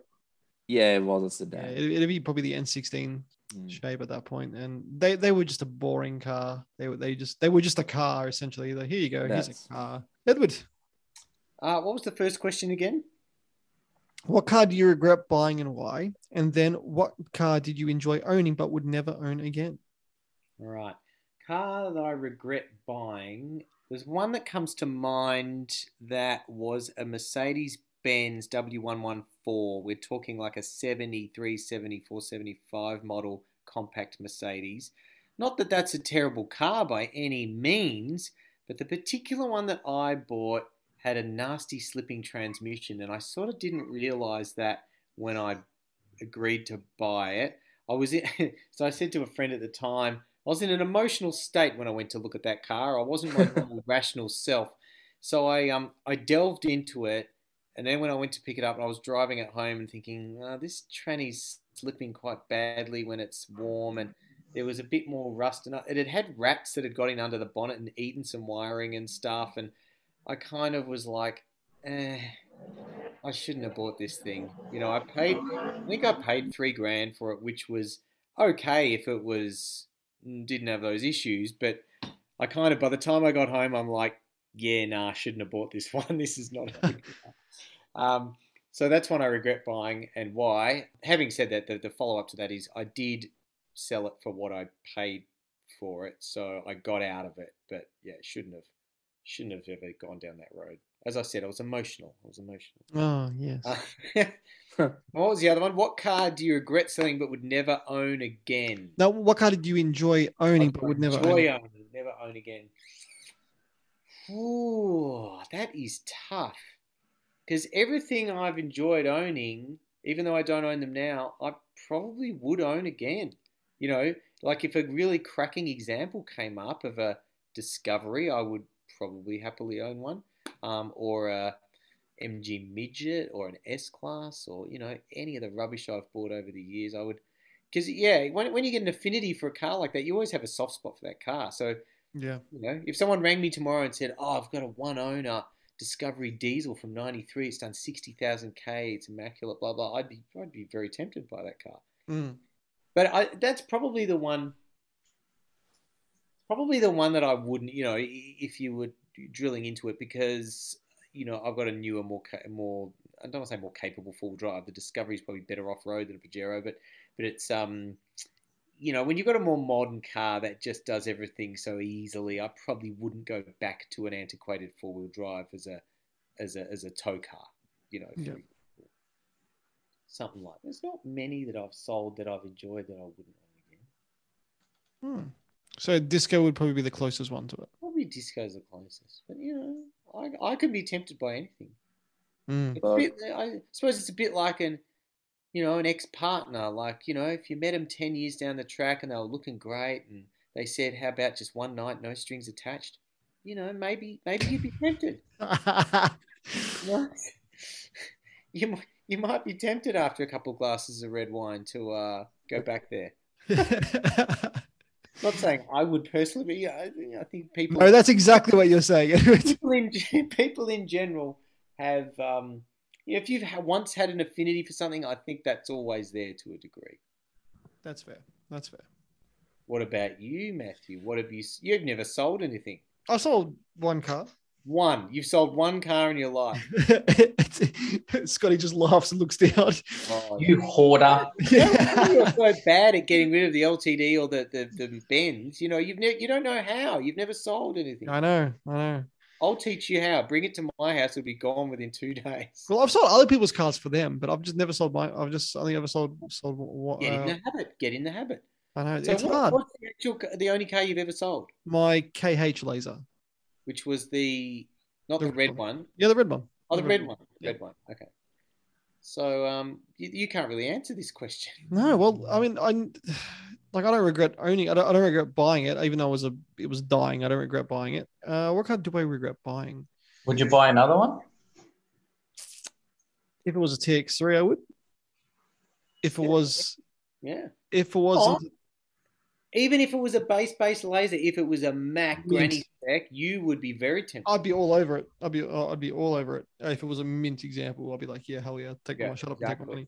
yeah, it was a
Yeah,
sedan.
it, it'd be probably the N16
Mm.
shape at that point, and they they were just a boring car. They were they just they were just a car essentially. Like here you go, here's a car. Edward,
Uh, what was the first question again?
what car do you regret buying and why? And then what car did you enjoy owning but would never own again?
All right. Car that I regret buying. There's one that comes to mind that was a Mercedes Benz W114. We're talking like a 73, 74, 75 model compact Mercedes. Not that that's a terrible car by any means, but the particular one that I bought had a nasty slipping transmission, and I sort of didn't realize that when I agreed to buy it. I was in, so I said to a friend at the time, I was in an emotional state when I went to look at that car. I wasn't my rational self. So I um I delved into it, and then when I went to pick it up, I was driving at home and thinking, oh, this tranny's slipping quite badly when it's warm, and there was a bit more rust, and it had had rats that had got in under the bonnet and eaten some wiring and stuff, and I kind of was like, eh, I shouldn't have bought this thing. You know, I paid, I think I paid three grand for it, which was okay if it was didn't have those issues, but I kind of by the time I got home, I'm like, yeah, nah, I shouldn't have bought this one. This is not. A good car. um, so that's one I regret buying, and why. Having said that, the, the follow up to that is I did sell it for what I paid for it, so I got out of it. But yeah, shouldn't have, shouldn't have ever gone down that road. As I said, I was emotional. I was emotional.
Oh yes.
Uh, what was the other one? What car do you regret selling but would never own again?
now, what car did you enjoy owning but would never own?
enjoy owning, never own again. Ooh, that is tough. Because everything I've enjoyed owning, even though I don't own them now, I probably would own again. You know, like if a really cracking example came up of a Discovery, I would probably happily own one. Um, or a MG Midget or an S Class or, you know, any of the rubbish I've bought over the years, I would. Because, yeah, when, when you get an affinity for a car like that, you always have a soft spot for that car. So,
Yeah.
you know, if someone rang me tomorrow and said, "Oh, I've got a one owner Discovery diesel from '93. It's done sixty thousand k. It's immaculate. Blah blah," I'd be I'd be very tempted by that car.
Mm.
But I, that's probably the one. Probably the one that I wouldn't, you know, if you were drilling into it, because you know I've got a newer, more more I don't want to say more capable full drive. The Discovery is probably better off road than a Pajero, but but it's um you know, when you've got a more modern car that just does everything so easily, I probably wouldn't go back to an antiquated four wheel drive as a as a as a tow car. You know,
Yeah.
something like. There's not many that I've sold that I've enjoyed that I wouldn't own again.
Hmm. So disco would probably be the closest one to it.
Probably disco's the closest, but you know, I I can be tempted by anything.
Mm.
Bit, I suppose it's a bit like an, you know, an ex-partner. Like, you know, if you met them 10 years down the track and they were looking great and they said, how about just one night, no strings attached? You know, maybe maybe you'd be tempted. You, know? you, you might be tempted after a couple of glasses of red wine to uh, go back there. Not saying I would personally, be. I, I think people
no, that's exactly what you're saying.
people in people in general have um, if you've ha- once had an affinity for something, I think that's always there to a degree.
that's fair. That's fair.
What about you, Matthew? What have you? You've never sold anything.
I sold one car.
One. You've sold one car in your life.
Scotty just laughs and looks down.
Oh,
You hoarder.
you're so bad at getting rid of the LTD or the the, the Benz. You know, you've ne- you don't know how. You've never sold anything.
I know, I know.
I'll teach you how. Bring it to my house. It'll be gone within two days.
Well, I've sold other people's cars for them, but I've just never sold my. I've just only ever sold sold what.
Get in
Uh,
the habit. Get in the habit.
I know
So
it's
what-
hard.
what's the, actual, the only car you've ever sold?
My KH laser.
which was the not the,
The
red
red
one.
Yeah, the red one.
Oh, the
The
red
red
one.
Yeah.
Red one. Okay. So um, you, you can't really answer this question.
No, well, I mean, I like I don't regret owning. I don't, I don't regret buying it, even though it was a it was dying. I don't regret buying it. Uh, what card do I regret buying?
Would you buy another one?
If it was a TX3, I would. If it
Yeah.
was,
Yeah.
if it wasn't,
Even if it was a base base laser, if it was a Mac
Mint.
granny spec, you would be very tempted.
I'd be all over it. I'd be, uh, I'd be all over it. If it was a mint example, I'd be like, yeah, hell yeah, take
Yeah,
my shut up and take my money.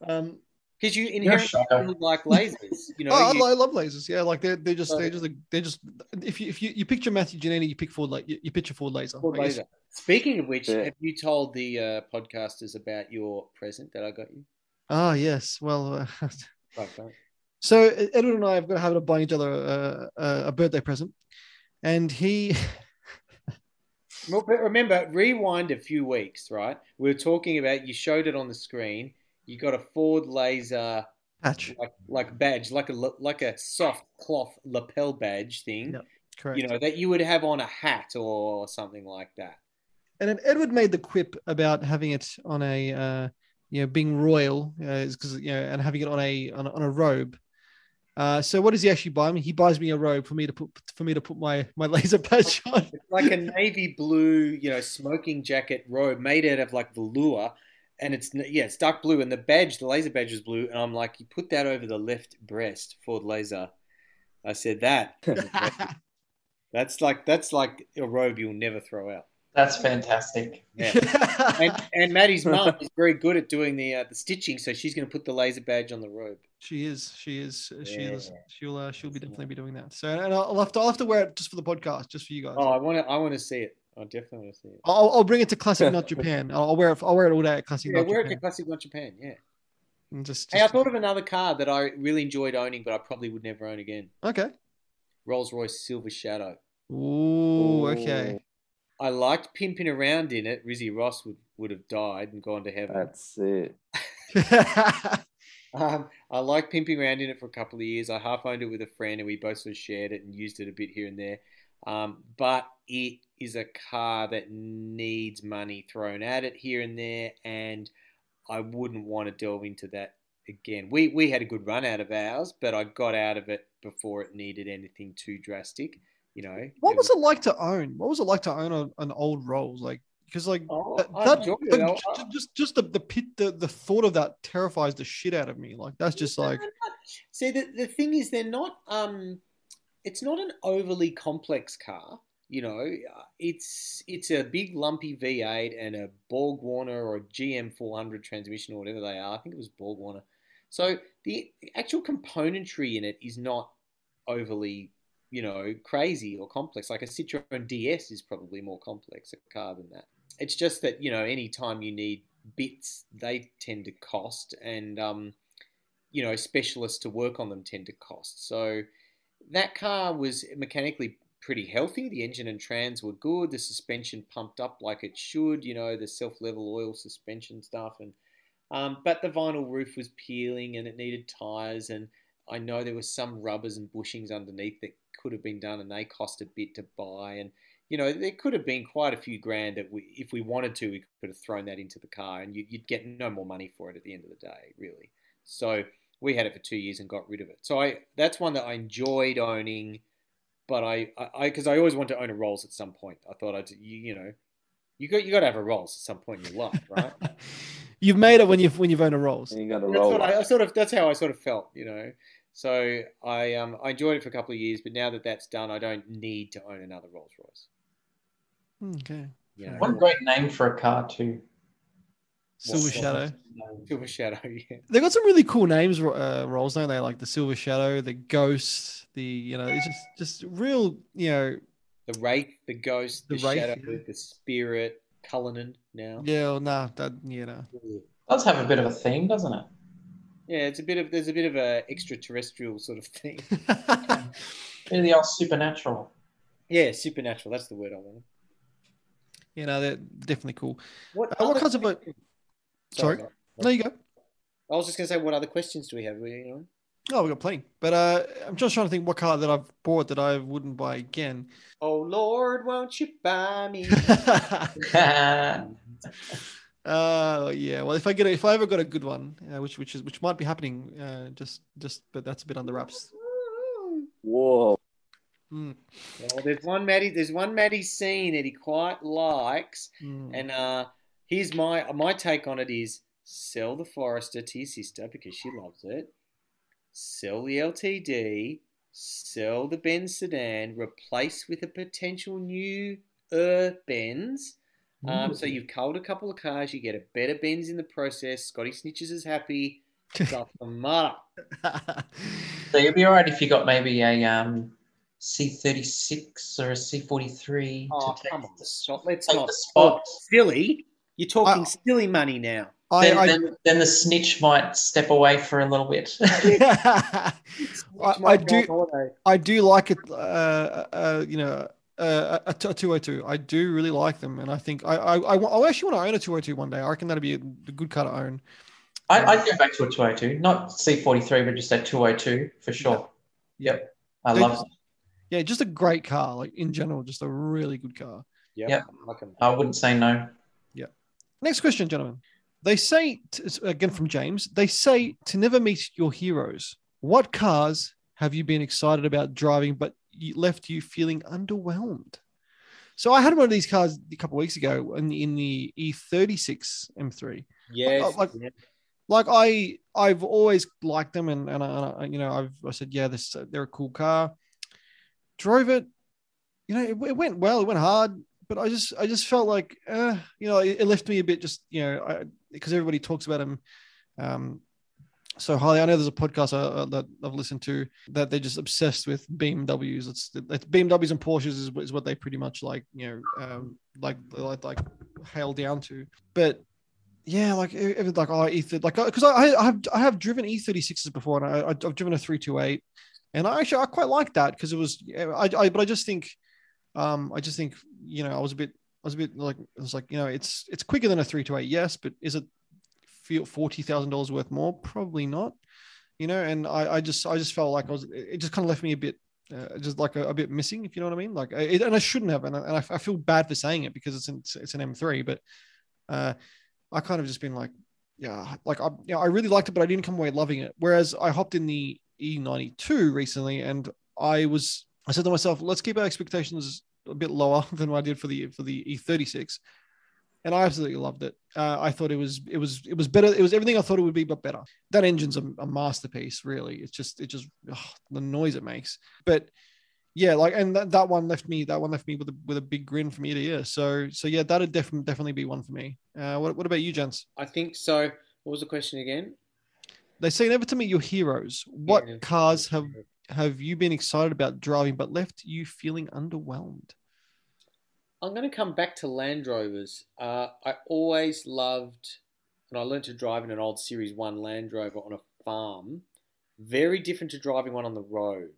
Um,
Because you
You're
inherently like lasers. You know,
oh, I,
you-
I love lasers. Yeah, like they're they're just
So-
they're just they're just if you if you, you picture Matthew Giannini, you pick Ford like you, you picture Ford laser.
Ford
I
laser. Speaking of which,
Yeah.
have you told the uh, podcasters about your present that I got you?
Ah, yes. Well, uh,
Right, right.
so Edward and I have got a habit of buying each other a, a, a birthday present, and he
Well, but remember, rewind a few weeks, right? We were talking about you showed it on the screen. You got a Ford laser
patch
like like badge, like a like a soft cloth lapel badge thing.
Yep, correct.
You know that you would have on a hat or something like that.
And then Edward made the quip about having it on a, uh, you know, being royal, because you know, and having it on a on a, on a robe. Uh, so what does he actually buy me? He buys me a robe for me to put for me to put my my laser patch on.
It's like a navy blue, you know, smoking jacket robe made out of like velour, and it's yeah, it's dark blue, and the badge, the laser badge is blue, and I'm like, you put that over the left breast, Ford laser. I said that. That's like that's like a robe you'll never throw out.
That's fantastic.
Yeah. And and Maddie's mum is very good at doing the uh, the stitching, so she's going to put the laser badge on the robe.
she is, she is, She is. She'll. uh, she'll be definitely be doing that. So and I'll I'll have to I'll have to wear it just for the podcast, just for you guys.
Oh, I want to I want to see it. I definitely want to see it.
I'll, I'll bring it to Classic Not Japan. I'll, I'll wear it. I'll wear it all day at Classic
Yeah,
Not
wear it to
Japan.
Classic Not Japan. Yeah.
And just,
Hey, I thought of another car that I really enjoyed owning, but I probably would never own again.
okay.
Rolls Royce Silver Shadow.
Ooh, okay.
I liked pimping around in it. Rizzy Ross would, would have died and gone to heaven.
That's it.
Um, I liked pimping around in it for a couple of years. I half owned it with a friend, and we both sort of shared it and used it a bit here and there. Um, but it is a car that needs money thrown at it here and there, and I wouldn't want to delve into that again. We we had a good run out of ours, but I got out of it before it needed anything too drastic. You know,
what was it like to own? What was it like to own a, an old Rolls? Like because like
Oh,
that, that-
enjoyed it.
the-
I-
ju- just just the the pit the, the thought of that terrifies the shit out of me. Like that's just like
See, the, the thing is, they're not. Um, it's not an overly complex car. You know, it's it's a big lumpy V8 and a Borg Warner or a GM 400 transmission or whatever they are. I think it was Borg Warner. So the actual componentry in it is not overly, you know, crazy or complex. Like a Citroen DS is probably more complex a car than that. It's just that you know, any time you need bits, they tend to cost, and um, you know, specialists to work on them tend to cost. So that car was mechanically pretty healthy. The engine and trans were good. The suspension pumped up like it should. You know, the self-level oil suspension stuff, and um, but the vinyl roof was peeling and it needed tires. And I know there was some rubbers and bushings underneath that could have been done, and they cost a bit to buy. And you know, there could have been quite a few grand that we, if we wanted to, we could have thrown that into the car, and you, you'd get no more money for it at the end of the day, really. So we had it for two years and got rid of it. So I that's one that I enjoyed owning, but I I because I, always wanted to own a Rolls at some point. I thought I'd you, you know, you got you got to have a Rolls at some point in your life, right?
you've made it when you've when you've owned a Rolls.
And you got to
that's what I, I sort of that's how I sort of felt, you know. So I um I enjoyed it for a couple of years, but now that that's done, I don't need to own another Rolls Royce.
Okay.
You know,
What a great name for a car too.
Silver
What's-
Shadow.
Silver Shadow, yeah.
They've got some really cool names, uh, Rolls, don't they? Like the Silver Shadow, the Ghost, the you know, it's just just real, you know,
The Wraith, the Ghost, the,
The Wraith,
Shadow,
yeah.
the Spirit, Cullinan now.
yeah, well, nah, that you know.
Does have a bit of a theme, doesn't it?
Yeah, it's a bit of there's a bit of a extraterrestrial sort of thing.
Bit of the old supernatural.
yeah, supernatural. That's the word I wanted.
you know, they're definitely cool.
What,
Uh, what kinds of a-
questions-
Sorry? There you go.
I was just going to say, what other questions do we have? You know,
Oh, we've got plenty. But uh, I'm just trying to think what car that I've bought that I wouldn't buy again.
Oh Lord, won't you buy me?
uh, yeah. Well, if I get a, if I ever got a good one, uh, which which is which might be happening, uh, just just but that's a bit under wraps.
Whoa.
Mm,
well, there's one Maddie. There's one Maddie scene that he quite likes,
mm.
and uh, here's my my take on it is sell the Forester to your sister because she loves it. Sell the LTD. Sell the Benz sedan. Replace with a potential new uh, Benz. Um, so you've culled a couple of cars. You get a better Benz in the process. Scotty Snitches is happy. Got the mother.
So you'll be all right if you got maybe a um, C36 or a C43
Oh,
to take,
on,
the,
stop. Let's
take
not
the spot.
silly. You're talking
I-
silly money now.
I,
Then,
I,
then, then the snitch might step away for a little bit.
I, I do.
go on holiday.
I do like it. Uh, uh, you know, uh, a, a 202. I do really like them, and I think I I, I, I actually want to own a 202 one day. I reckon that'd be a, a good car to own.
I, I'd go back to a 202, not C43, but just a 202 for sure. Yep. I
They
love
It. Yeah, just a great car. Like in general, just a really good car.
Yeah,
Yep. I wouldn't say no.
Next question, gentlemen. They say again from James. They say to never meet your heroes. What cars have you been excited about driving, but left you feeling underwhelmed? So I had one of these cars a couple of weeks ago in the, in the E36 M3.
Yes.
like-
yeah.
like I I've always liked them and and I, I- you know I've I said yeah this they're a cool car. Drove it, you know it, it went well it went hard but I just I just felt like uh, you know it, it left me a bit just you know because everybody talks about him um so highly. I know there's a podcast uh, uh, that I've listened to that they're just obsessed with BMWs. It's, it's BMWs and Porsches is, is what they pretty much like you know um, like like like hail down to. But yeah, like like oh like because I, I have I have driven E36s before and I, I've driven a three two eight, and I actually I quite like that because it was I, I but I just think um I just think you know I was a bit I was a bit like I was like you know it's it's quicker than a three to eight yes but is it feel forty thousand dollars worth more probably not you know and I I just I just felt like I was it just kind of left me a bit uh, just like a, a, bit missing, if you know what I mean. Like, it, and I shouldn't have, and I, and I, I feel bad for saying it because it's an, it's an M3, but uh, I kind of just been like, yeah, like I, you know, I really liked it, but I didn't come away loving it. Whereas I hopped in the E92 recently, and I was, I said to myself, let's keep our expectations a bit lower than what I did for the for the E36, and I absolutely loved it. Uh, I thought it was it was it was better. It was everything I thought it would be, but better. That engine's a, a masterpiece, really. It's just it just the noise it makes, but yeah, like and that, that one left me that one left me with a with a big grin from ear to ear. So so yeah, that'd definitely definitely be one for me. Uh, what what about you, gents?
I think so. What was the question again?
They say never to meet your heroes. What
Yeah.
cars have have you been excited about driving but left you feeling underwhelmed?
I'm going to come back to Land Rovers. Uh, I always loved, and I learned to drive in an old Series 1 Land Rover on a farm. Very different to driving one on the road.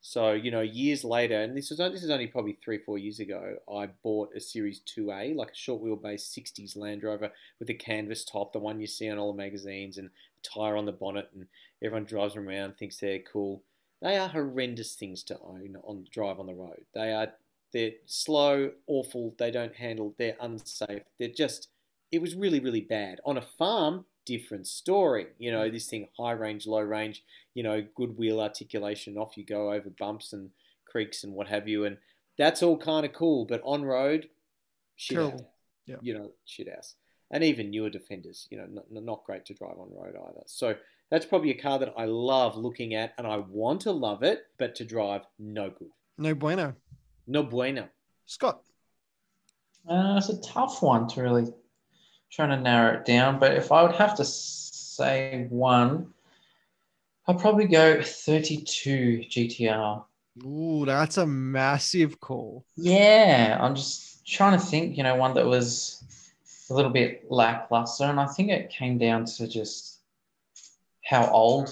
So, you know, years later, and this was this is only probably three, four years ago, I bought a Series 2A, like a short wheelbase 60s Land Rover with a canvas top, the one you see on all the magazines, and a tire on the bonnet, and everyone drives them around, thinks they're cool. They are horrendous things to own on drive on the road. They are they're slow, awful. They don't handle. They're unsafe. They're just. It was really, really bad. On a farm, different story. You know, this thing high range, low range. You know, good wheel articulation. Off you go over bumps and creeks and what have you, and that's all kind of cool. But on road, shit house.
Yeah.
You know, shit house. And even newer defenders, you know, not, not great to drive on road either. So that's probably a car that I love looking at, and I want to love it, but to drive, no good.
No bueno.
No bueno.
Scott.
Uh, it's a tough one to really trying to narrow it down. But if I would have to say one, I'd probably go 32 GTR.
Ooh, that's a massive call.
Yeah, I'm just trying to think, you know, one that was a little bit lackluster. And I think it came down to just how old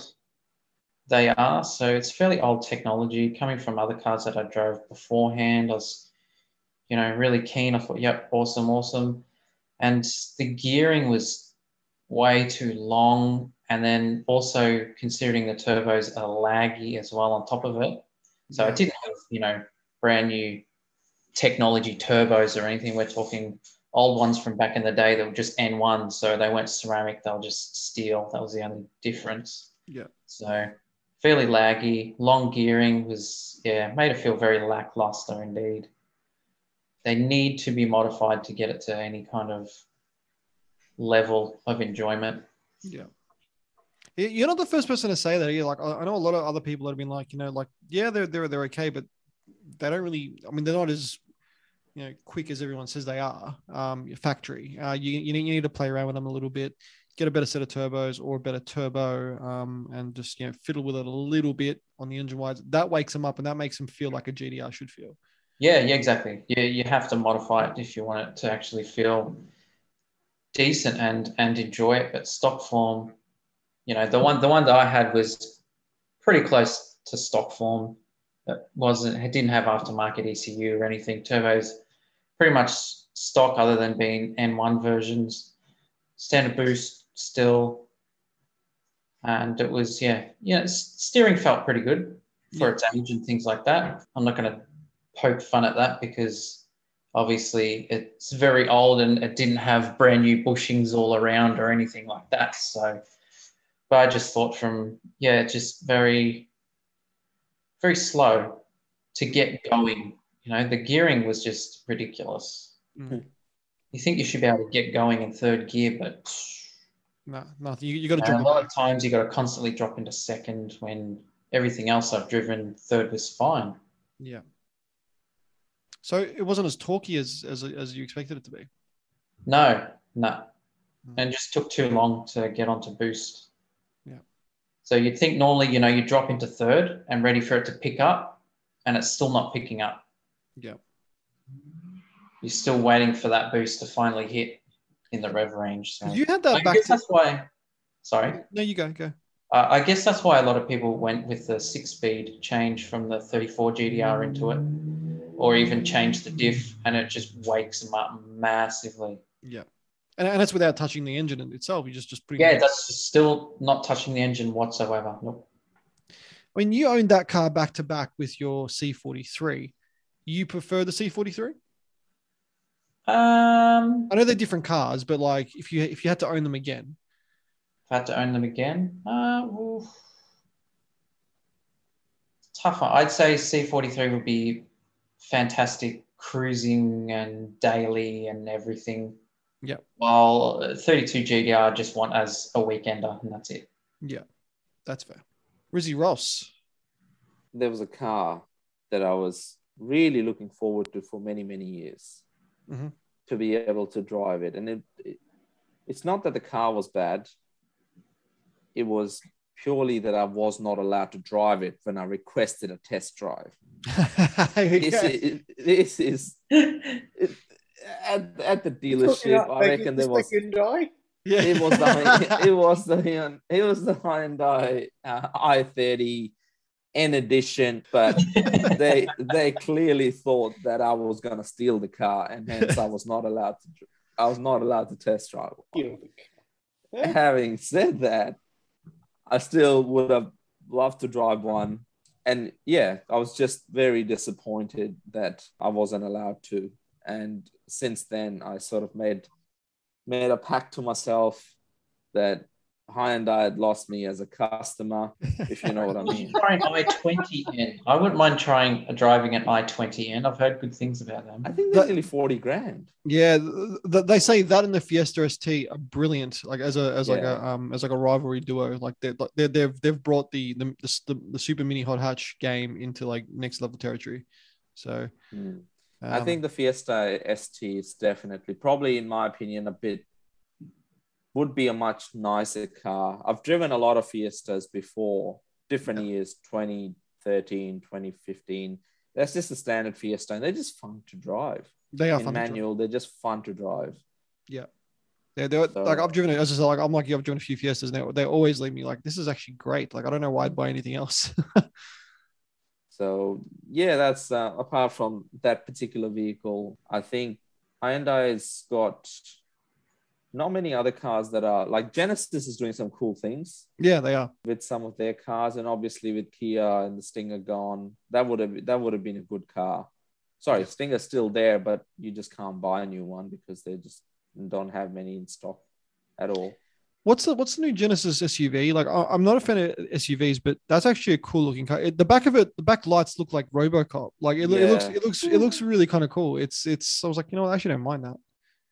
they are. So it's fairly old technology coming from other cars that I drove beforehand. I was, you know, really keen. I thought, yep, awesome, awesome. And the gearing was way too long and then also considering the turbos are laggy as well on top of it. So it didn't have, you know, brand new technology turbos or anything. We're talking old ones from back in the day that were just N1. So they weren't ceramic, they were just steel. That was the only difference.
Yeah.
So fairly laggy. Long gearing was, yeah, made it feel very lackluster indeed. They need to be modified to get it to any kind of level of enjoyment.
Yeah. You- You're not the first person to say that. You're like, I I know a lot of other people that have been like, you know, like, yeah, they're they're they're okay, but they don't really. I mean, they're not as you know quick as everyone says they are. Um, your factory. Uh, you you need, you need to play around with them a little bit, get a better set of turbos or a better turbo, um, and just you know fiddle with it a little bit on the engine wise. That wakes them up and that makes them feel like a GTR should feel.
Yeah, yeah, exactly. Yeah, you have to modify it if you want it to actually feel decent and and enjoy it. But stock form, you know, the one the one that I had was pretty close to stock form. It wasn't it didn't have aftermarket ECU or anything. Turbos pretty much stock other than being N1 versions. Standard boost still. And it was yeah, yeah, steering felt pretty good for its age and things like that. I'm not gonna poke fun at that because obviously it's very old and it didn't have brand new bushings all around or anything like that. So, but I just thought from, yeah, just very, very slow to get going. You know, the gearing was just ridiculous.
Mm.
You think you should be able to get going in third gear, but
No, nothing. You, you got to
and a lot of times you got to constantly drop into second when everything else I've driven third was fine.
Yeah. So it wasn't as torquey as as as you expected it to be.
No, no.
Mm.
And just took too long to get onto boost.
Yeah.
So you'd think normally, you know, you drop into third and ready for it to pick up, and it's still not picking up.
Yeah.
You're still waiting for that boost to finally hit in the rev range. So
You had
I
that back.
guess
To,
that's why. Sorry.
no, you go go.
Uh, I guess that's why a lot of people went with the six speed change from the 34 GTR into it, or even change the diff, and it just wakes them up massively.
Yeah. And, and that's without touching the engine itself. You just just putting.
Yeah, that's still not touching the engine whatsoever. Nope.
when you owned that car back to back with your C43, you prefer the C43?
Um,
I know they're different cars, but like if you if you had to own them again,
if I had to own them again, uh, oof. tough. one. I'd say C43 would be fantastic cruising and daily and everything.
Yeah.
While uh, 32 GTR I just want as a weekender, and that's it.
yeah, that's fair. Rizzy Ross,
there was a car that I was really looking forward to for many, many years
Mhm.
to be able to drive it. And it, it, it's not that the car was bad, it was purely that I was not allowed to drive it when I requested a test drive. This is, this is at, at the dealership. I reckon there was
Hyundai.
yeah,
it was the it was the it was the Hyundai uh, i30 N addition, but they they clearly thought that I was gonna steal the car, and hence I was not allowed to. I was not allowed to test drive. Having said that, I still would have loved to drive one, and yeah, I was just very disappointed that I wasn't allowed to. And since then, I sort of made made a pact to myself that Hyundai had lost me as a customer, if you know what I mean.
Try an i20N. I wouldn't mind trying driving an i20N. I've heard good things about them.
I think they're nearly 40 grand.
yeah. th- th- they say that and the Fiesta ST are brilliant. Like as a as like a um as like a rivalry duo. Like they're like they're, they've they've brought the the, the the super mini hot hatch game into like next level territory. So.
I
um,
think the Fiesta ST is definitely, probably in my opinion, a bit would be a much nicer car. I've driven a lot of Fiestas before, different years, 2013, 2015. That's just the standard Fiesta, and they're just fun to drive.
they are
in
fun. to drive.
manual, they're just fun to drive.
Yeah, they're
So-
like I've driven it. As I said, like I'm like you, I've driven a few Fiestas now. They always leave me like this is actually great. Like I don't know why I'd buy anything else.
So yeah, that's uh, apart from that particular vehicle. I think Hyundai's got not many other cars that are like Genesis is doing some cool things
Yeah, they are.
with some of their cars, and obviously with Kia and the Stinger gone, that would have that would have been a good car. Sorry, Stinger's still there, but you just can't buy a new one because they just don't have many in stock at all.
What's the what's the new Genesis SUV? Like, I'm not a fan of SUVs, but that's actually a cool looking car. It, the back of it, the back lights look like RoboCop. Like, it, it looks, it looks, it looks really kind of cool. It's, it's. I was like, you know, what, I actually don't mind that.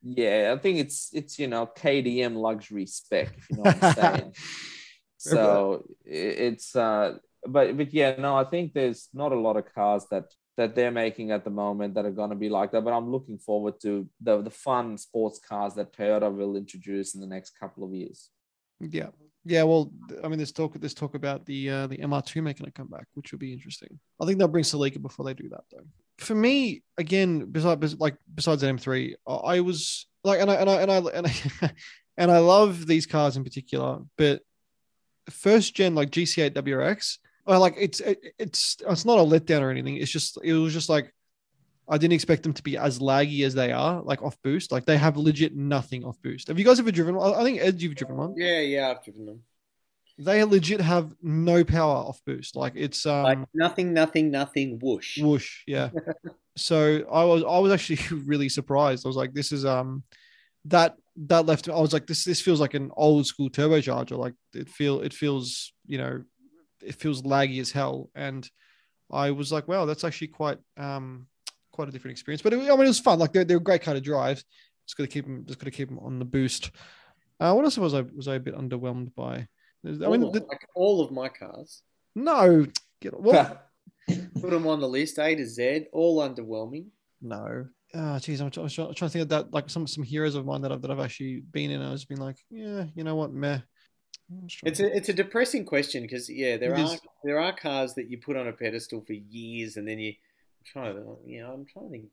Yeah, I think it's it's you know KDM luxury spec, if you know what I'm saying. so it's uh but but yeah, no, I think there's not a lot of cars that that they're making at the moment that are gonna be like that. But I'm looking forward to the the fun sports cars that Toyota will introduce in the next couple of years.
Yeah, yeah. Well, I mean, there's talk, there's talk about the uh, the MR2 making a comeback, which will be interesting. I think they'll bring Celica before they do that, though. For me, again, besides like besides an M3, I was like, and I and I and I and I, and I love these cars in particular, but first gen like GC8 WRX, like it's it, it's it's not a letdown or anything. It's just it was just like I didn't expect them to be as laggy as they are, like off boost. Like they have legit nothing off boost. Have you guys ever driven? I think Ed, you've driven one.
Yeah, yeah, I've driven them.
They legit have no power off boost. Like it's um
Like nothing, nothing, nothing. Whoosh.
whoosh, yeah. so I was I was actually really surprised. I was like, this is um that that left I was like, this this feels like an old school turbocharger. Like it feel it feels, you know, it feels laggy as hell. And I was like, wow, that's actually quite um quite a different experience. But it, I mean, it was fun. Like they're, they're a great kind of drive. Just got to keep them. Just got to keep them on the boost. Uh, what else was I was I a bit underwhelmed by? I mean,
all,
the,
of, like all of my cars.
no, get what?
Put them on the list, A to Z, all underwhelming.
No. Ah, oh, geez, I'm, try- I'm trying to think of that. Like some some heroes of mine that I've that I've actually been in. I've just been like, yeah, you know what, meh. I'm just trying
It's a it's a depressing question because yeah, there
It
are
is.
there are cars that you put on a pedestal for years and then you I'm trying to you know I'm trying to think.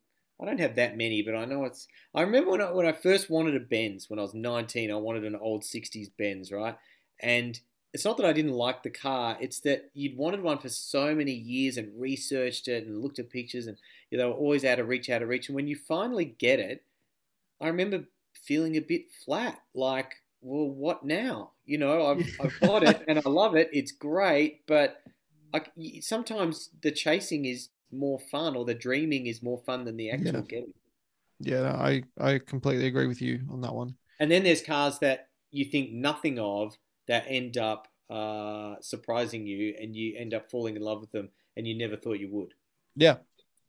I don't have that many, but I know it's. I remember when I when I first wanted a Benz when I was 19. I wanted an old 60s Benz, right? And it's not that I didn't like the car; it's that you'd wanted one for so many years and researched it and looked at pictures and you know, they were always out of reach, out of reach. And when you finally get it, I remember feeling a bit flat. Like, well, what now? You know, I've, I've got it and I love it. It's great, but I, sometimes the chasing is more fun or the dreaming is more fun than the actual
Yeah.
getting.
yeah, no, I I completely agree with you on that one.
And then there's cars that you think nothing of that end up uh, surprising you and you end up falling in love with them and you never thought you would.
Yeah,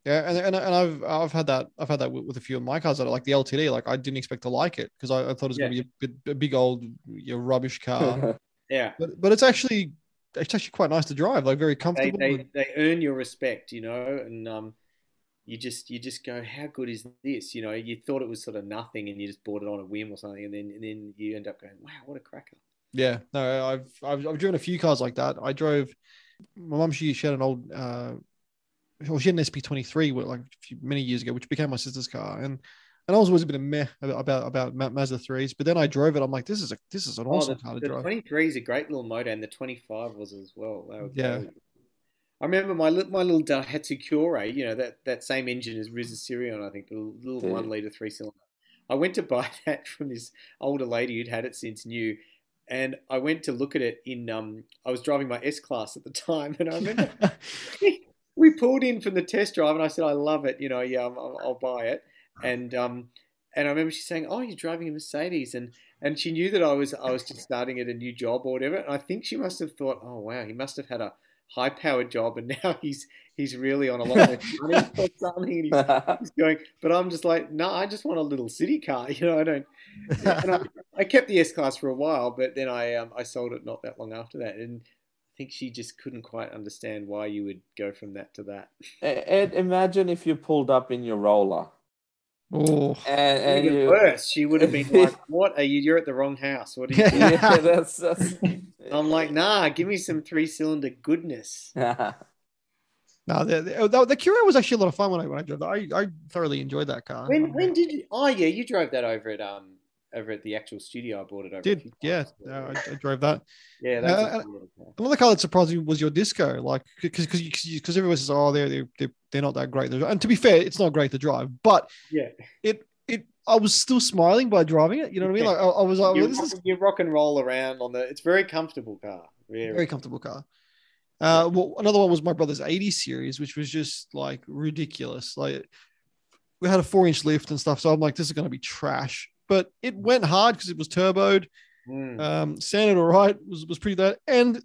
yeah, and, and, and I've I've had that I've had that with, with a few of my cars that are like the LTD. Like I didn't expect to like it because I, I thought it was going to be a, bit, a big old you know, rubbish car,
Yeah.
but but it's actually it's actually quite nice to drive. Like very
They,
comfortable.
they, they earn your respect, you know, and um, you just you just go, how good is this? You know, you thought it was sort of nothing, and you just bought it on a whim or something, and then and then you end up going, wow, what a cracker!
Yeah, no, I've, I've I've driven a few cars like that. I drove. My mum she, she had an old, uh, well, she had an SP twenty three, like a few, many years ago, which became my sister's car, and and I was always a bit of meh about about, about Mazda threes, but then I drove it. I'm like, this is a this is an awesome
oh,
car
the,
to
the
drive.
23 is a great little motor, and the 25 was as well. They
Yeah.
great. I remember my li- my little Daihatsu Cuore, you know that, that same engine as Rizza Sirion, I think, the little, little
Yeah.
one liter three cylinder. I went to buy that from this older lady who'd had it since new, and I went to look at it in. Um, I was driving my S class at the time, and I remember we pulled in from the test drive, and I said, "I love it. You know, yeah, I'll, I'll buy it." And um, and I remember she saying, "Oh, you're driving a Mercedes," and and she knew that I was I was just starting at a new job or whatever. And I think she must have thought, "Oh, wow, he must have had a high powered job, and now he's he's really on a lot of money or something." And he's, he's going, but I'm just like, no, I just want a little city car. You know, I don't. And I, I kept the S class for a while, but then I um, I sold it not that long after that, and I think she just couldn't quite understand why you would go from that to that.
Ed, imagine if you pulled up in your roller
oh,
and, and you.
worse, she would have been like, "What are you? You're at the wrong house. What are you?" doing?"
yeah, that's, that's...
I'm like, "Nah, give me some three cylinder goodness."
no, the, the, the, the Cuore was actually a lot of fun when I when I drove that. I, I thoroughly enjoyed that car.
When when did you? Oh yeah, you drove that over at um over at the actual studio. I bought it over.
did yeah, uh, I, I drove that.
yeah. That's
Uh,
a car.
Another car that surprised me was your disco, like because because because everyone says, oh, they're they're they're, they're not that great. And to be fair, it's not great to drive, but
Yeah.
it I was still smiling by driving it. You know what I mean? Like I, I was like,
you,
well, this is
rock, you rock and roll around on the. It's a very comfortable car. Very,
very comfortable car. Uh, well, another one was my brother's 80 series, which was just like ridiculous. Like we had a four inch lift and stuff, so I'm like, this is going to be trash. But it went hard because it was turboed.
Mm.
Um, sounded all right. Was was pretty good. And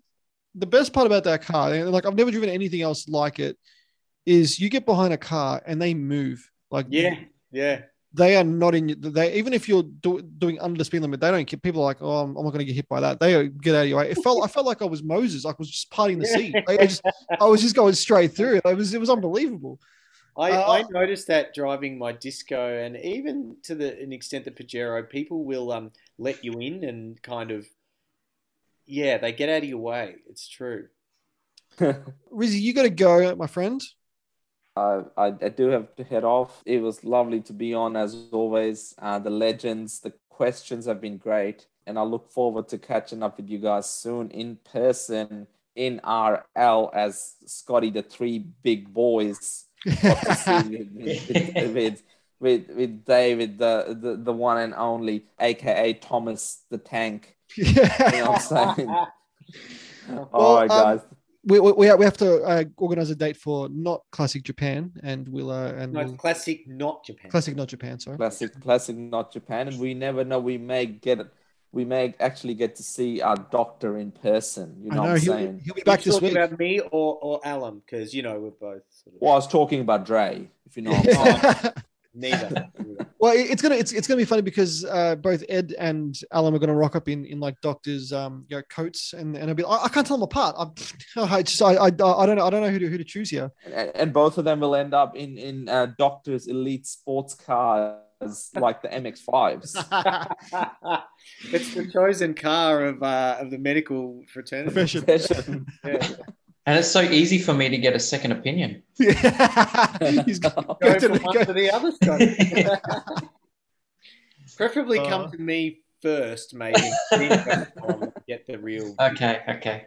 the best part about that car, and like I've never driven anything else like it, is you get behind a car and they move. Like
yeah, yeah.
They are not in. They even if you're do, doing under the speed limit, they don't. care. People are like, oh, I'm, I'm not going to get hit by that. They get out of your way. It felt. I felt like I was Moses. I was just parting the seat. I, I just, I was just going straight through. It was, it was unbelievable.
I,
Uh,
I noticed that driving my disco and even to the an extent the Pajero, people will um let you in and kind of yeah, they get out of your way. It's true.
Rizzy, you got to go, my friend.
I, I do have to head off. It was lovely to be on as always. Uh, the legends, the questions have been great, and I look forward to catching up with you guys soon in person in RL as Scotty, the three big boys. got to see with, with, with, with, with David, the, the, the one and only, aka Thomas the Tank. You know what I'm saying? All right,
um,
guys.
We, we, we have- we have to uh, organize a date for not classic Japan, and we'll uh, and
No,
we'll,
classic, not Japan.
classic not Japan. Sorry.
classic classic not japan and we never know we may get we may actually get to see our doctor in person you
I
know,
know
what i'm
he'll,
saying
he'll be back
you
this
talking
week.
about me or, or Alan? Because you know we're both sort of
well i was talking about dre if you know what i'm saying
neither.
well, it's gonna it's, it's gonna be funny because uh, both Ed and Alan are gonna rock up in in like doctors um you know, coats and and I'll be I, I can't tell them apart. I, I just I, I I don't know I don't know who to who to choose here.
and, and both of them will end up in in uh, doctor's elite sports cars like the mx5s
it's the chosen car of uh, of the medical fraternity.
Profession.
Yeah.
And it's so easy for me to get a second opinion.
Yeah. He's go
Go
to
from
the-
one
go-
to the other. Scotty. Preferably come
Uh.
to me first, maybe. then go on, Get the real.
Okay, okay.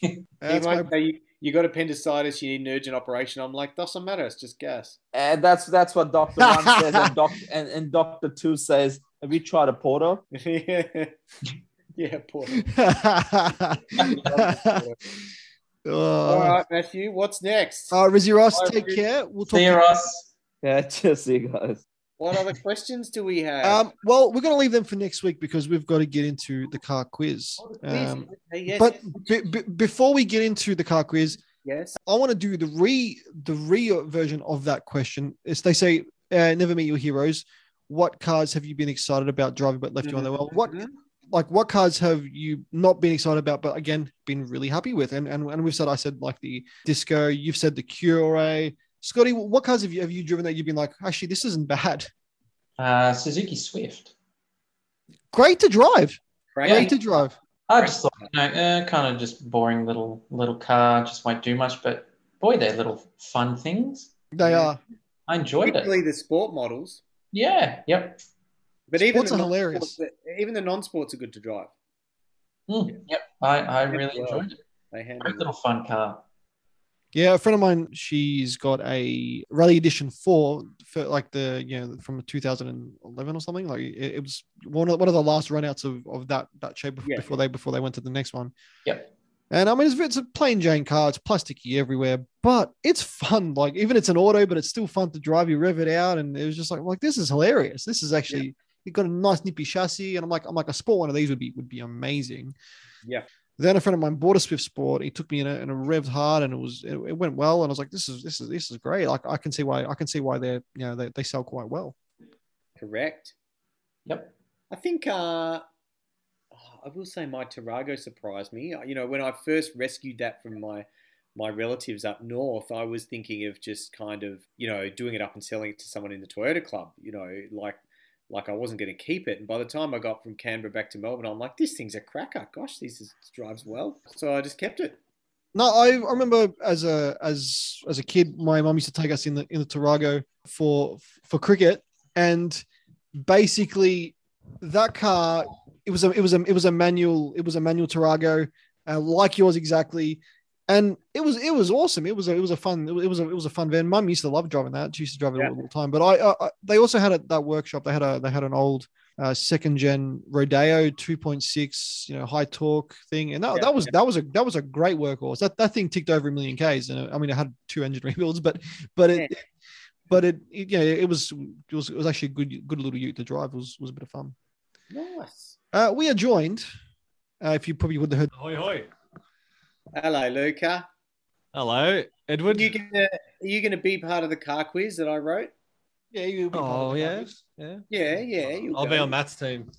He
That's my-
say you, you got appendicitis. You need an urgent operation. I'm like, doesn't matter. It's just gas.
and that's that's what dr one says and doc and, and dr two says have you tried a porter
yeah, yeah. Poor. All right, Matthew. What's next?
uh, Rizzy Ross,
Bye,
take
Rizzy.
care. We'll talk.
See you, Ross.
yeah just see you guys
What other questions do we have?
Um, well, we're going to leave them for next week because we've got to get into the car quiz.
Oh, the quiz.
Um,
Okay, yes,
but b- b- before we get into the car quiz,
yes.
I want to do the re the re version of that question. It's they say, uh, "Never meet your heroes." What cars have you been excited about driving but left you on the well? What
Mhm.
Like what cars have you not been excited about but again been really happy with? And and, and we've said I said like the Disco. You've said the Cuore. Scotty, what cars have you have you driven that you've been like actually this isn't bad?
Uh, Suzuki Swift.
Great to drive.
Great.
Great to drive.
I just thought, you know, uh, kind of just boring little little car, just won't do much. But boy, they're little fun things.
They are.
I enjoyed it.
Particularly the sport models.
Yeah. Yep.
But even
Sports
the
are hilarious.
non-sports- even the non-sports are good to drive.
Mm, yep. I, I really
well.
enjoyed it.
They handle
Great
it.
little fun car.
Yeah, a friend of mine, she's got a Rally Edition four for like the you know from 2011 or something. Like it, it was one of one of the last runouts of, of that that shape before,
Yeah.
before they before they went to the next one.
Yep.
And I mean, it's, it's a plain Jane car. It's plasticky everywhere, but it's fun. Like even it's an auto, but it's still fun to drive. You rev it out, and it was just like, like this is hilarious. This is actually it got a nice nippy chassis, and I'm like, I'm like a sport one of these would be would be amazing.
Yeah.
Then a friend of mine bought a Swift Sport. He took me in a, and it revved hard, and it was it, it went well. And I was like, this is this is this is great. Like I can see why I can see why they're you know they, they sell quite well.
Correct.
Yep.
I think uh, I will say my Tarago surprised me. You know, when I first rescued that from my my relatives up north, I was thinking of just kind of you know doing it up and selling it to someone in the Toyota club. You know, like like I wasn't going to keep it. And by the time I got from Canberra back to Melbourne, I'm like, this thing's a cracker. Gosh, this is, drives well. So I just kept it.
No, I, remember as a as as a kid, my mum used to take us in the in the Tarago for for cricket, and basically that car it was a it was a it was a manual it was a manual Tarago, uh, like yours exactly, and it was it was awesome. It was a, it was a fun it was a, it was a fun van. Mum used to love driving that. She used to drive it
Yeah.
all the time. But I, I, I they also had a, that workshop. They had a they had an old uh, second gen Rodeo 2.6, you know, high torque thing, and that,
Yeah,
that was that was a that was a great workhorse. That that thing ticked over a million k's, and uh, I mean, it had two engine rebuilds, but but it. But it, it, yeah, it was, it was, it was actually a good, good little ute to drive. It was, was a bit of fun.
Nice.
Uh, we are joined, uh, if you probably would have heard,
Hoi hoi.
Hello, Luca.
Hello,
Are
Edward.
you gonna are you gonna be part of the car quiz that I wrote?
yeah, you.
Oh yeah, yeah.
Yeah, yeah. you'll
I'll be on Matt's team.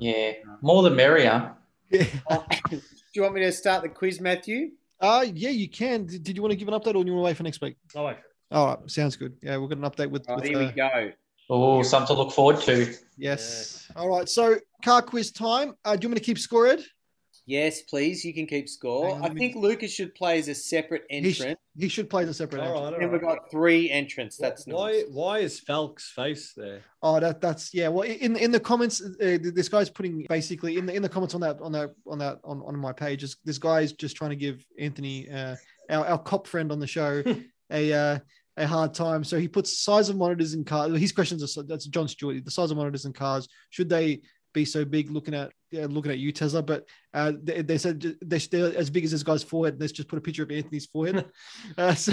Yeah, more the merrier.
Yeah.
Oh, Do you want me to start the quiz, Matthew?
Uh, yeah, you can. Did, did you want to give an update or do you want to wait for next week?
Oh wait.
All right, sounds good. Yeah, we'll get an update with.
Oh,
with
here
uh,
we go.
Oh, something to look forward to.
yes. All right, so car quiz time. Uh, do you want me to keep score, Ed?
Yes, please. You can keep score.
On,
I think Lucas should play as a separate
He, sh-
entrant.
he should play the separate.
All
entry.
right. All
And we've got three entrants. That's
why.
nice.
Why is Falk's face there?
Oh, that that's yeah. Well, in in the comments, uh, this guy's putting basically in the in the comments on that on that on that on, on my page. Is this guy's just trying to give Anthony, uh, our our cop friend on the show, a uh, a hard time. So he puts size of monitors in cars. His questions are that's John Stewart. The size of monitors in cars should they be so big? Looking at yeah, looking at you, Tesla, but uh, they, they said they're, they're as big as this guy's forehead. Let's just put a picture of Anthony's forehead. uh, so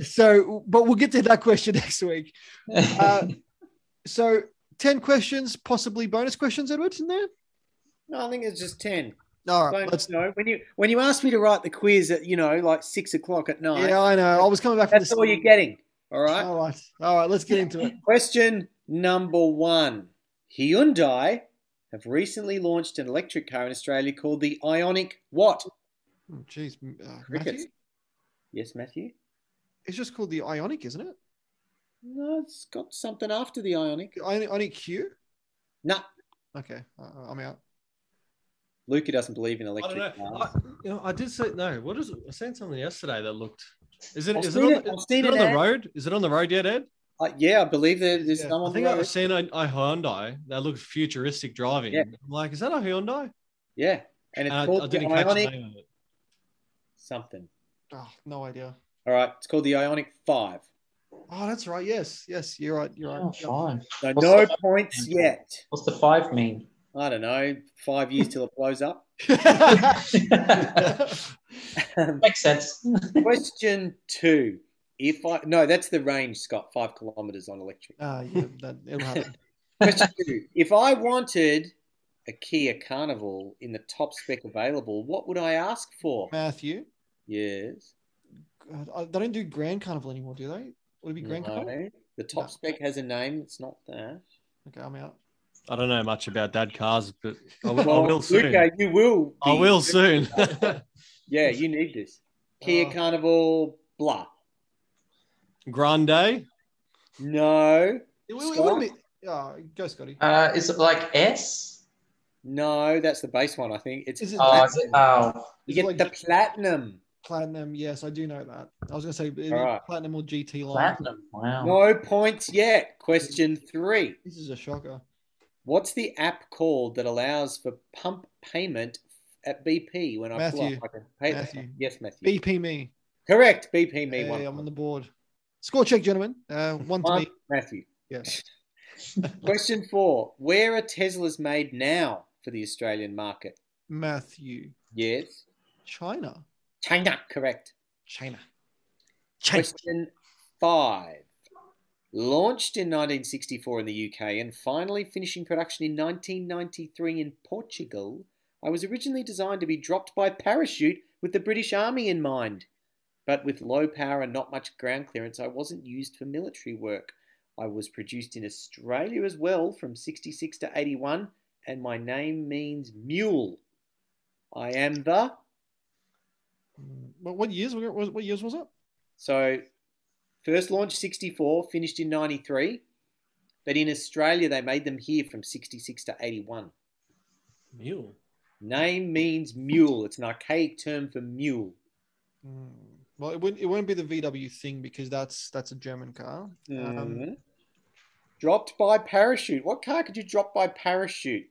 so, but we'll get to that question next week. Uh, so 10 questions, possibly bonus questions, Edward, in there?
No, I think it's just ten.
All right,
Don't-
let's.
you know, when you when you asked me to write the quiz at you know like six o'clock at night,
Yeah, I know. I was coming back from
that's
the
all you're getting. All right.
All right, all right. Let's get into it.
Question number one: Hyundai have recently launched an electric car in Australia called the Ioniq. What?
Oh, Jeez, uh, Matthew.
Yes, Matthew.
It's just called the Ioniq, isn't it?
No, it's got something after the Ioniq.
Ioniq, Ioniq Q.
No,
Okay, uh, I'm out.
Luca doesn't believe in
I don't
electric
know.
cars.
I, you know, I did say no. What is it? I seen something yesterday that looked. Is it?
I've
Is it on,
it.
the, is
seen
it
it,
the road? Is it on the road yet, Ed?
Uh, yeah, I believe there- there's
Yeah,
some
I think I've seen a, a Hyundai that looked futuristic driving.
Yeah.
I'm like, is that a Hyundai?
Yeah, and it's
And
called
I
the
didn't catch the
Ioniq
name of it.
something.
Oh, no idea.
All right, it's called the Ioniq Five.
Oh, that's right. Yes, yes. You're right. You're
Oh,
right.
fine.
So
What's
no
the-
points yet.
What's the five mean?
I don't know. Five years till it blows up.
Makes sense.
Question two. If I no, that's the range, Scott. Five kilometers on electric.
Ah, yeah, that, it'll happen.
Question two. If I wanted a Kia Carnival in the top spec available, what would I ask for?
Matthew,
Yes.
God, uh, they don't do Grand Carnival anymore, do they? Would it be Grand Carnival?
The top
No.
spec has a name. It's not that.
Okay, I'm out.
I don't know much about dad cars, but I, will- I will soon.
Luca, you will.
I will soon.
Yeah, you need this. Kia
Oh.
Carnival, blah.
Grande.
No,
It, it, it wouldn't be. Oh, go, Scotty.
Uh, is it like S?
no, that's the base one. I think it's.
Is it-
Oh, is it? Oh,
you
Is it
get
like
the platinum.
platinum? Yes, I do know that. I was going to say it'd be
All right.
platinum or GT line.
platinum. Wow.
No points yet. Question three.
This is a shocker.
What's the app called that allows for pump payment at BP when I pull up? I can pay
Matthew.
Yes, Matthew.
BP me.
Correct. BP me
Hey,
one.
I'm on the board. Score check, gentlemen. Uh, one to
One,
me.
Matthew.
Yeah.
Question four. Where are Teslas made now for the Australian market?
Matthew.
Yes.
China.
China. Correct.
China.
Question five. Launched in 1964 in the UK and finally finishing production in 1993 in Portugal, I was originally designed to be dropped by parachute with the British Army in mind. But with low power and not much ground clearance, I wasn't used for military work. I was produced in Australia as well from 66 to 81, and my name means mule. I am the.
What, what years? What, what years was it?
So, first launched 64, finished in 93. But in Australia, they made them here from 66 to 81.
Mule.
Name means mule. It's an archaic term for mule.
Mm, Well, it wouldn't. It won't be the VW thing because that's that's a German car. Um,
Mhm. Dropped by parachute. What car could you drop by parachute?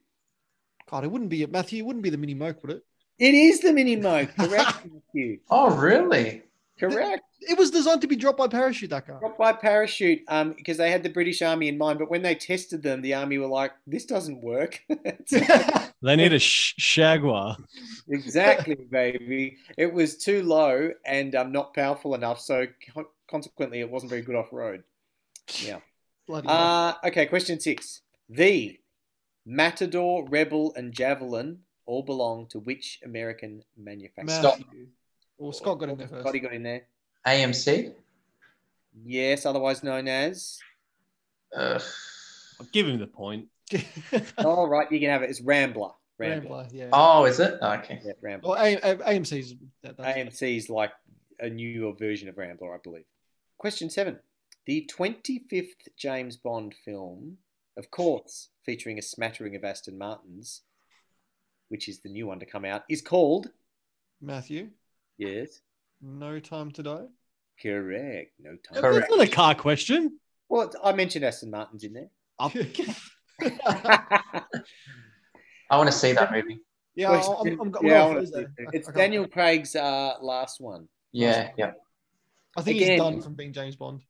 God, it wouldn't be Matthew. It wouldn't be the Mini Moke, would it?
It is the mini mo. Correct, Matthew.
Oh, really?
Correct.
It was designed to be dropped by parachute. That car.
Dropped by parachute, um, because they had the British Army in mind. But when they tested them, the army were like, "This doesn't work."
They need a sh- Shaguar.
exactly, baby. It was too low and um, not powerful enough, so co- consequently, it wasn't very good off road. Yeah.
Bloody.
Uh, okay, question six. The Matador, Rebel, and Javelin all belong to which American manufacturer?
Matthew. Well, Scott got in there first.
Scotty got in there.
AMC?
Yes, otherwise known as.
Ugh.
I'll give him the point.
All right, you can have it. It's Rambler. Rambler.
Rambler, yeah.
Oh, is it? Oh, okay.
Yeah, Rambler.
Well, A- A- AMC's that, that's
AMC is like a newer version of Rambler, I believe. Question seven. The 25th James Bond film, of course, featuring a smattering of Aston Martins, which is the new one to come out, is called.
Matthew.
Yes.
No time to die.
Correct. No time.
Correct.
That's not a car question.
Well, I mentioned Aston Martins in there.
Up.
I want to see that movie.
Yeah, I'm, I'm, I'm,
Yeah,
well,
wanna
Thursday.
see it. It's Daniel Craig's uh, last one.
Yeah, yeah.
I think
Again-
he's done from being James Bond.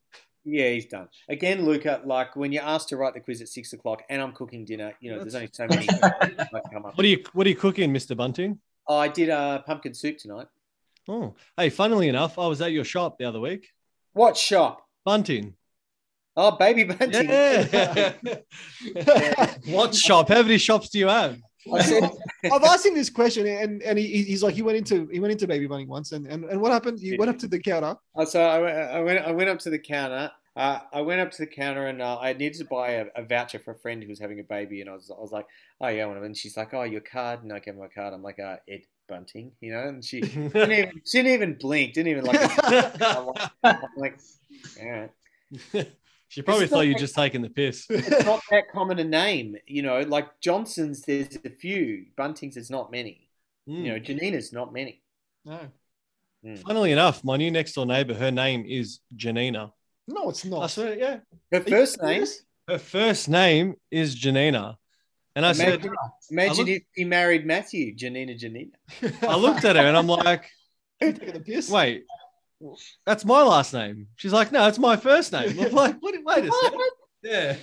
Yeah, he's done. Again, Luca, like when you're asked to write the quiz at six o'clock and I'm cooking dinner, you know, there's only so many come up.
What are you What are you cooking, Mister Bunting?
Oh, I did uh, pumpkin soup tonight.
Oh, hey, funnily enough, I was at your shop the other week.
What shop?
Bunting.
Oh, baby bunting.
Yeah. what shop? How many shops do you have?
I said,
I've asked him this question, and, and he, he's like, he went into he went into Baby bunting once, and, and, and what happened? You went up to the counter.
Oh, so I, went- I went. I went up to the counter. Uh, I went up to the counter and uh, I needed to buy a, a voucher for a friend who was having a baby, and I was, I was like, "Oh yeah," and she's like, "Oh, your card," and I gave her my card. I'm like, uh, "Ed Bunting," you know, and she didn't even, she didn't even blink, didn't even like. I'm like, all right.
She probably
It's
thought
not
you
like-
just taking the piss.
It's not that common a name, you know. Like Johnson's, there's a few. Bunting's, there's not many. You know, hmm. Janina's not many.
No, hmm.
Funnily enough, my new next door neighbor, her name is Janina.
no, it's not.
I swear, yeah.
Her first name.
Her first name is Janina. And I said,
Imagine, imagine
I
if he married Matthew, Janina, Janina.
I looked at her and I'm like,
Taking the piss.
wait, that's my last name. She's like, no, it's my first name. I'm like, what, wait a second. Yeah.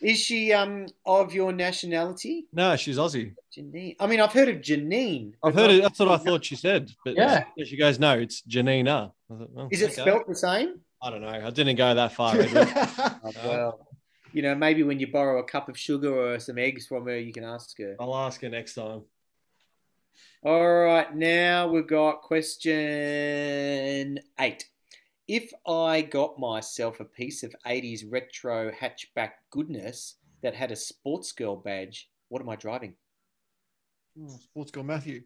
Is she um of your nationality?
No, she's Aussie.
Janine. I mean, I've heard of Janine.
I've heard it. That's what I thought she said. But
Yeah.
she goes, no, it's Janina. I thought, well,
Is it
okay.
spelt the same?
I don't know. I didn't go that far.
Oh, well, you know, maybe when you borrow a cup of sugar or some eggs from her, you can ask her.
I'll ask her next time.
All right, now we've got question eight. If I got myself a piece of 80s retro hatchback goodness that had a sports girl badge, what am I driving?
Sports girl Matthew.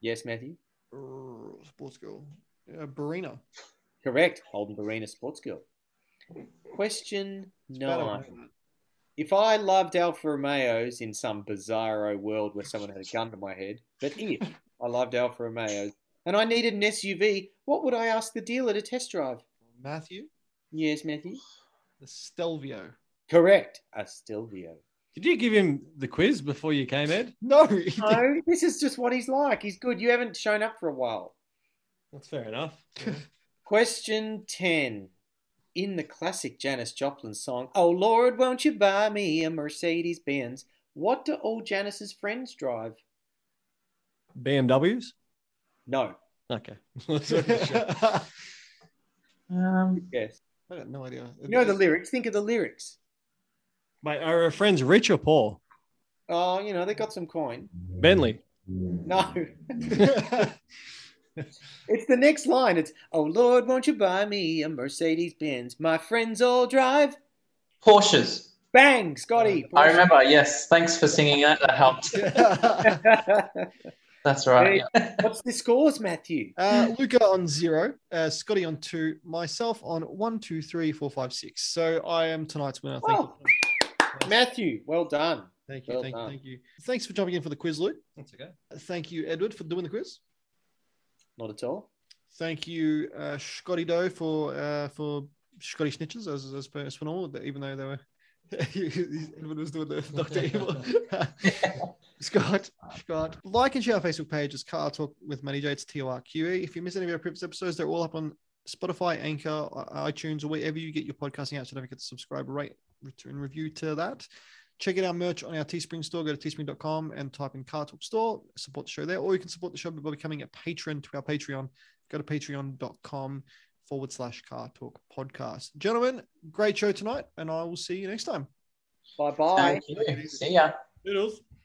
Yes, Matthew?
Uh, sports girl. Uh, Barina.
Correct. Holden Barina Sports Girl. Question nine. If I loved Alfa Romeos in some bizarro world where someone had a gun to my head, but if I loved Alfa Romeos and I needed an SUV, what would I ask the dealer to test drive?
Matthew.
Yes, Matthew.
The Stelvio.
Correct. A Stelvio.
Did you give him the quiz before you came, Ed?
No.
No, this is just what he's like. He's good. You haven't shown up for a while.
That's fair enough.
Question 10. In the classic Janis Joplin song, Oh Lord, won't you buy me a Mercedes Benz? What do all Janis's friends drive?
BMWs?
No.
Okay.
Um,
Yes.
I got no idea.
You know the lyrics. Think of the lyrics.
Mate, are her friends rich or poor?
Oh, you know, they got some coin.
Bentley.
No. it's the next line. It's, Oh Lord, won't you buy me a Mercedes Benz? My friends all drive.
Porsches.
Bang, Scotty.
I remember. Yes. Thanks for singing that. That helped. That's right. Yeah.
What's the scores, Matthew?
Uh, Luca on zero, uh, Scotty on two, myself on one, two, three, four, five, six. So I am tonight's winner. Thank
Oh.
you.
Matthew, well done.
Thank you.
Well
thank you.
done.
Thank you. Thanks for jumping in for the quiz, Luke.
That's okay.
Thank you, Edward, for doing the quiz.
Not at all.
Thank you, uh, Scotty Doe, for uh, for Scotty Snitches as as per as per normal, even though they were Edward was doing the Doctor Evil. Scott, Scott, like and share our Facebook page. It's Car Torque with Matty J. It's T O R Q E. If you miss any of our previous episodes, they're all up on Spotify, Anchor, iTunes, or wherever you get your podcasting out. So don't forget to subscribe, rate, return review to that. Check out our merch on our Teespring store. Go to teespring.com and type in Car Torque Store. Support the show there, or you can support the show by becoming a patron to our Patreon. Go to patreon.com forward slash Car Torque Podcast. Gentlemen, great show tonight, and I will see you next time.
Bye bye.
See ya.
Noodles.